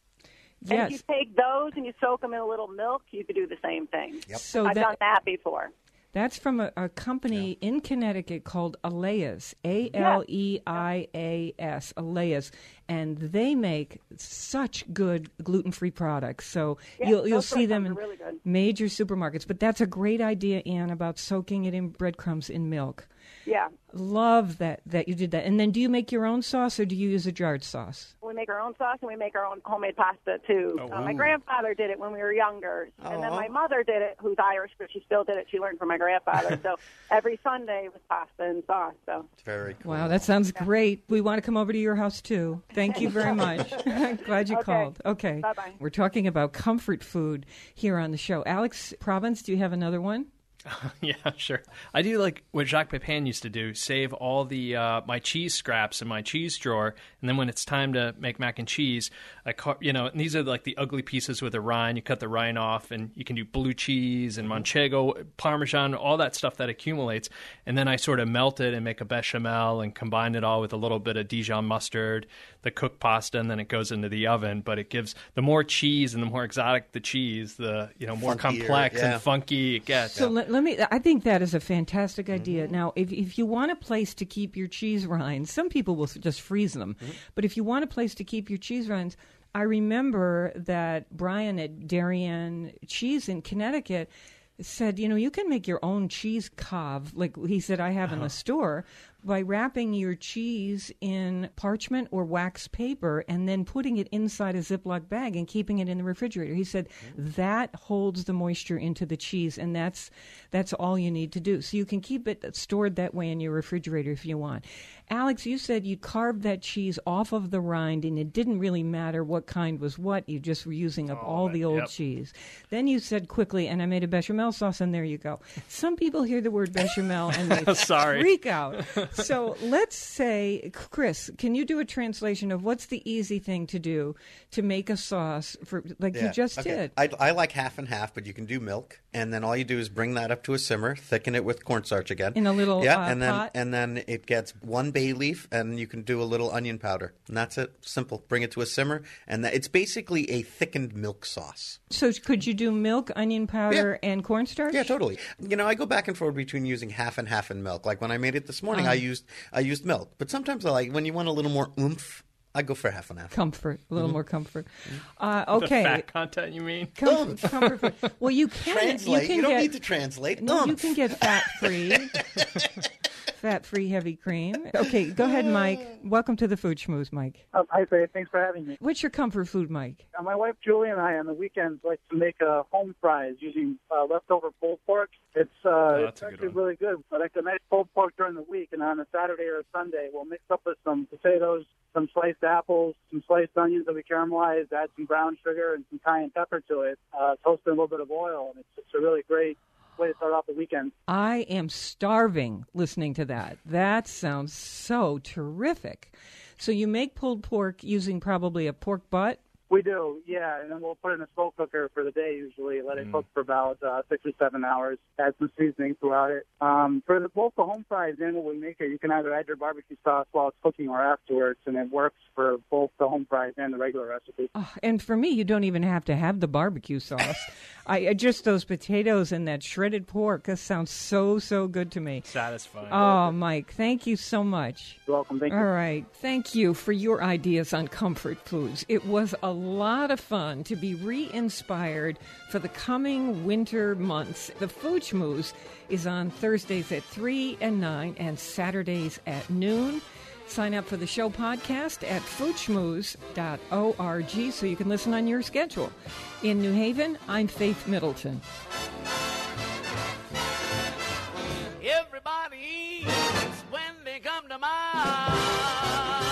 Speaker 10: And if you take those and you soak them in a little milk, you could do the same thing.
Speaker 1: So
Speaker 10: I've
Speaker 1: that-
Speaker 10: done that before.
Speaker 1: That's from a, a company in Connecticut called Aleia's, A L E I A S, Aleia's, and they make such good gluten-free products. So
Speaker 10: Yeah,
Speaker 1: you'll you'll see them in
Speaker 10: really
Speaker 1: major supermarkets. But that's a great idea, Anne, about soaking it in breadcrumbs in milk.
Speaker 10: Yeah.
Speaker 1: Love that that you did that. And then, do you make your own sauce or do you use a jarred sauce?
Speaker 10: We make our own sauce and we make our own homemade pasta too.
Speaker 1: Oh,
Speaker 10: uh, my grandfather did it when we were younger, and then my mother did it, who's Irish, but she still did it. She learned from my grandfather. so every Sunday was pasta and sauce. So
Speaker 2: It's very cool.
Speaker 1: Wow, that sounds great. We want to come over to your house too. Thank you very much. Glad you
Speaker 10: Okay.
Speaker 1: called. Okay.
Speaker 10: Bye-bye.
Speaker 1: We're talking about comfort food here on the show. Alex Province, do you have another one?
Speaker 3: yeah, sure. I do like what Jacques Pepin used to do: save all the uh, my cheese scraps in my cheese drawer, and then when it's time to make mac and cheese, I car- you know and these are like the ugly pieces with the rind. You cut the rind off, and you can do blue cheese and manchego, parmesan, all that stuff that accumulates, and then I sort of melt it and make a bechamel and combine it all with a little bit of Dijon mustard, the cooked pasta, and then it goes into the oven. But it gives the more cheese and the more exotic the cheese, the you know more
Speaker 2: Funkier,
Speaker 3: complex
Speaker 2: yeah.
Speaker 3: and funky it gets.
Speaker 1: So let, let me. I think that is a fantastic idea.
Speaker 2: Mm-hmm.
Speaker 1: Now, if if you want a place to keep your cheese rinds, some people will just freeze them.
Speaker 2: Mm-hmm.
Speaker 1: But if you want a place to keep your cheese rinds, I remember that Brian at Darien Cheese in Connecticut said, you know, you can make your own cheese cove, like he said I have in the store, by wrapping your cheese in parchment or wax paper and then putting it inside a Ziploc bag and keeping it in the refrigerator. He said that holds the moisture into the cheese, and that's that's all you need to do. So you can keep it stored that way in your refrigerator if you want. Alex, you said you carved that cheese off of the rind, and it didn't really matter what kind was what. You just were using up all the old
Speaker 3: yep.
Speaker 1: cheese. Then you said quickly, and I made a bechamel sauce, and there you go. Some people hear the word bechamel and they
Speaker 3: Sorry.
Speaker 1: freak out. so let's say, Chris, can you do a translation of what's the easy thing to do to make a sauce for like you just
Speaker 2: okay.
Speaker 1: did?
Speaker 2: I, I like half and half, but you can do milk, and then all you do is bring that up to a simmer, thicken it with cornstarch again
Speaker 1: In a little,
Speaker 2: yeah,
Speaker 1: uh,
Speaker 2: and then
Speaker 1: pot?
Speaker 2: and then it gets one bay leaf, and you can do a little onion powder, and that's it. Simple. Bring it to a simmer, and that, it's basically a thickened milk sauce.
Speaker 1: So could you do milk, onion powder, and cornstarch?
Speaker 2: Yeah, totally. You know, I go back and forth between using half and half in milk. Like when I made it this morning,
Speaker 1: Uh.
Speaker 2: I used I used milk, but sometimes I like when you want a little more oomph, I go for half and half.
Speaker 1: Comfort, a little
Speaker 2: Mhm.
Speaker 1: more comfort. Uh, okay.
Speaker 3: The fat content, you mean?
Speaker 1: Com- comfort food. Well, you can
Speaker 2: Translate.
Speaker 1: You, can
Speaker 2: You don't
Speaker 1: get,
Speaker 2: need to translate.
Speaker 1: No, you can get fat free. fat free heavy cream. Okay, go ahead, Mike. Welcome to the Food Schmooze, Mike.
Speaker 11: Uh, hi, Faith. Thanks for having me.
Speaker 1: What's your comfort food, Mike?
Speaker 11: Uh, my wife Julie and I on the weekends like to make uh, home fries using uh, leftover pulled pork. It's uh,
Speaker 3: Oh,
Speaker 11: it's
Speaker 3: that's a good
Speaker 11: actually really good. I like the nice pulled pork during the week, and on a Saturday or a Sunday, we'll mix up with some potatoes, some sliced apples, some sliced onions that we caramelize, add some brown sugar and some cayenne pepper to it, uh, toast in a little bit of oil, and it's just a really great way to start off the weekend.
Speaker 1: I am starving listening to that. That sounds so terrific. So you make pulled pork using probably a pork butt.
Speaker 11: We do, yeah, and then we'll put it in a slow cooker for the day usually, let it cook for about uh, six or seven hours, add some seasoning throughout it. Um, for the, both the home fries and when we make it, you can either add your barbecue sauce while it's cooking or afterwards, and it works for both the home fries and the regular recipe.
Speaker 1: Oh, and for me, you don't even have to have the barbecue sauce. I I- just those potatoes and that shredded pork. That sounds so so good to me.
Speaker 3: Satisfying.
Speaker 1: Oh, Mike, thank you so much.
Speaker 11: You're welcome. Thank you.
Speaker 1: All right. Thank you for your ideas on comfort foods. It was a lot of fun to be re inspired for the coming winter months. The Food is on Thursdays at 3 and 9 and Saturdays at noon. Sign up for the show podcast at foodschmooze.org so you can listen on your schedule. In New Haven, I'm Faith Middleton.
Speaker 12: Everybody eats when they come to my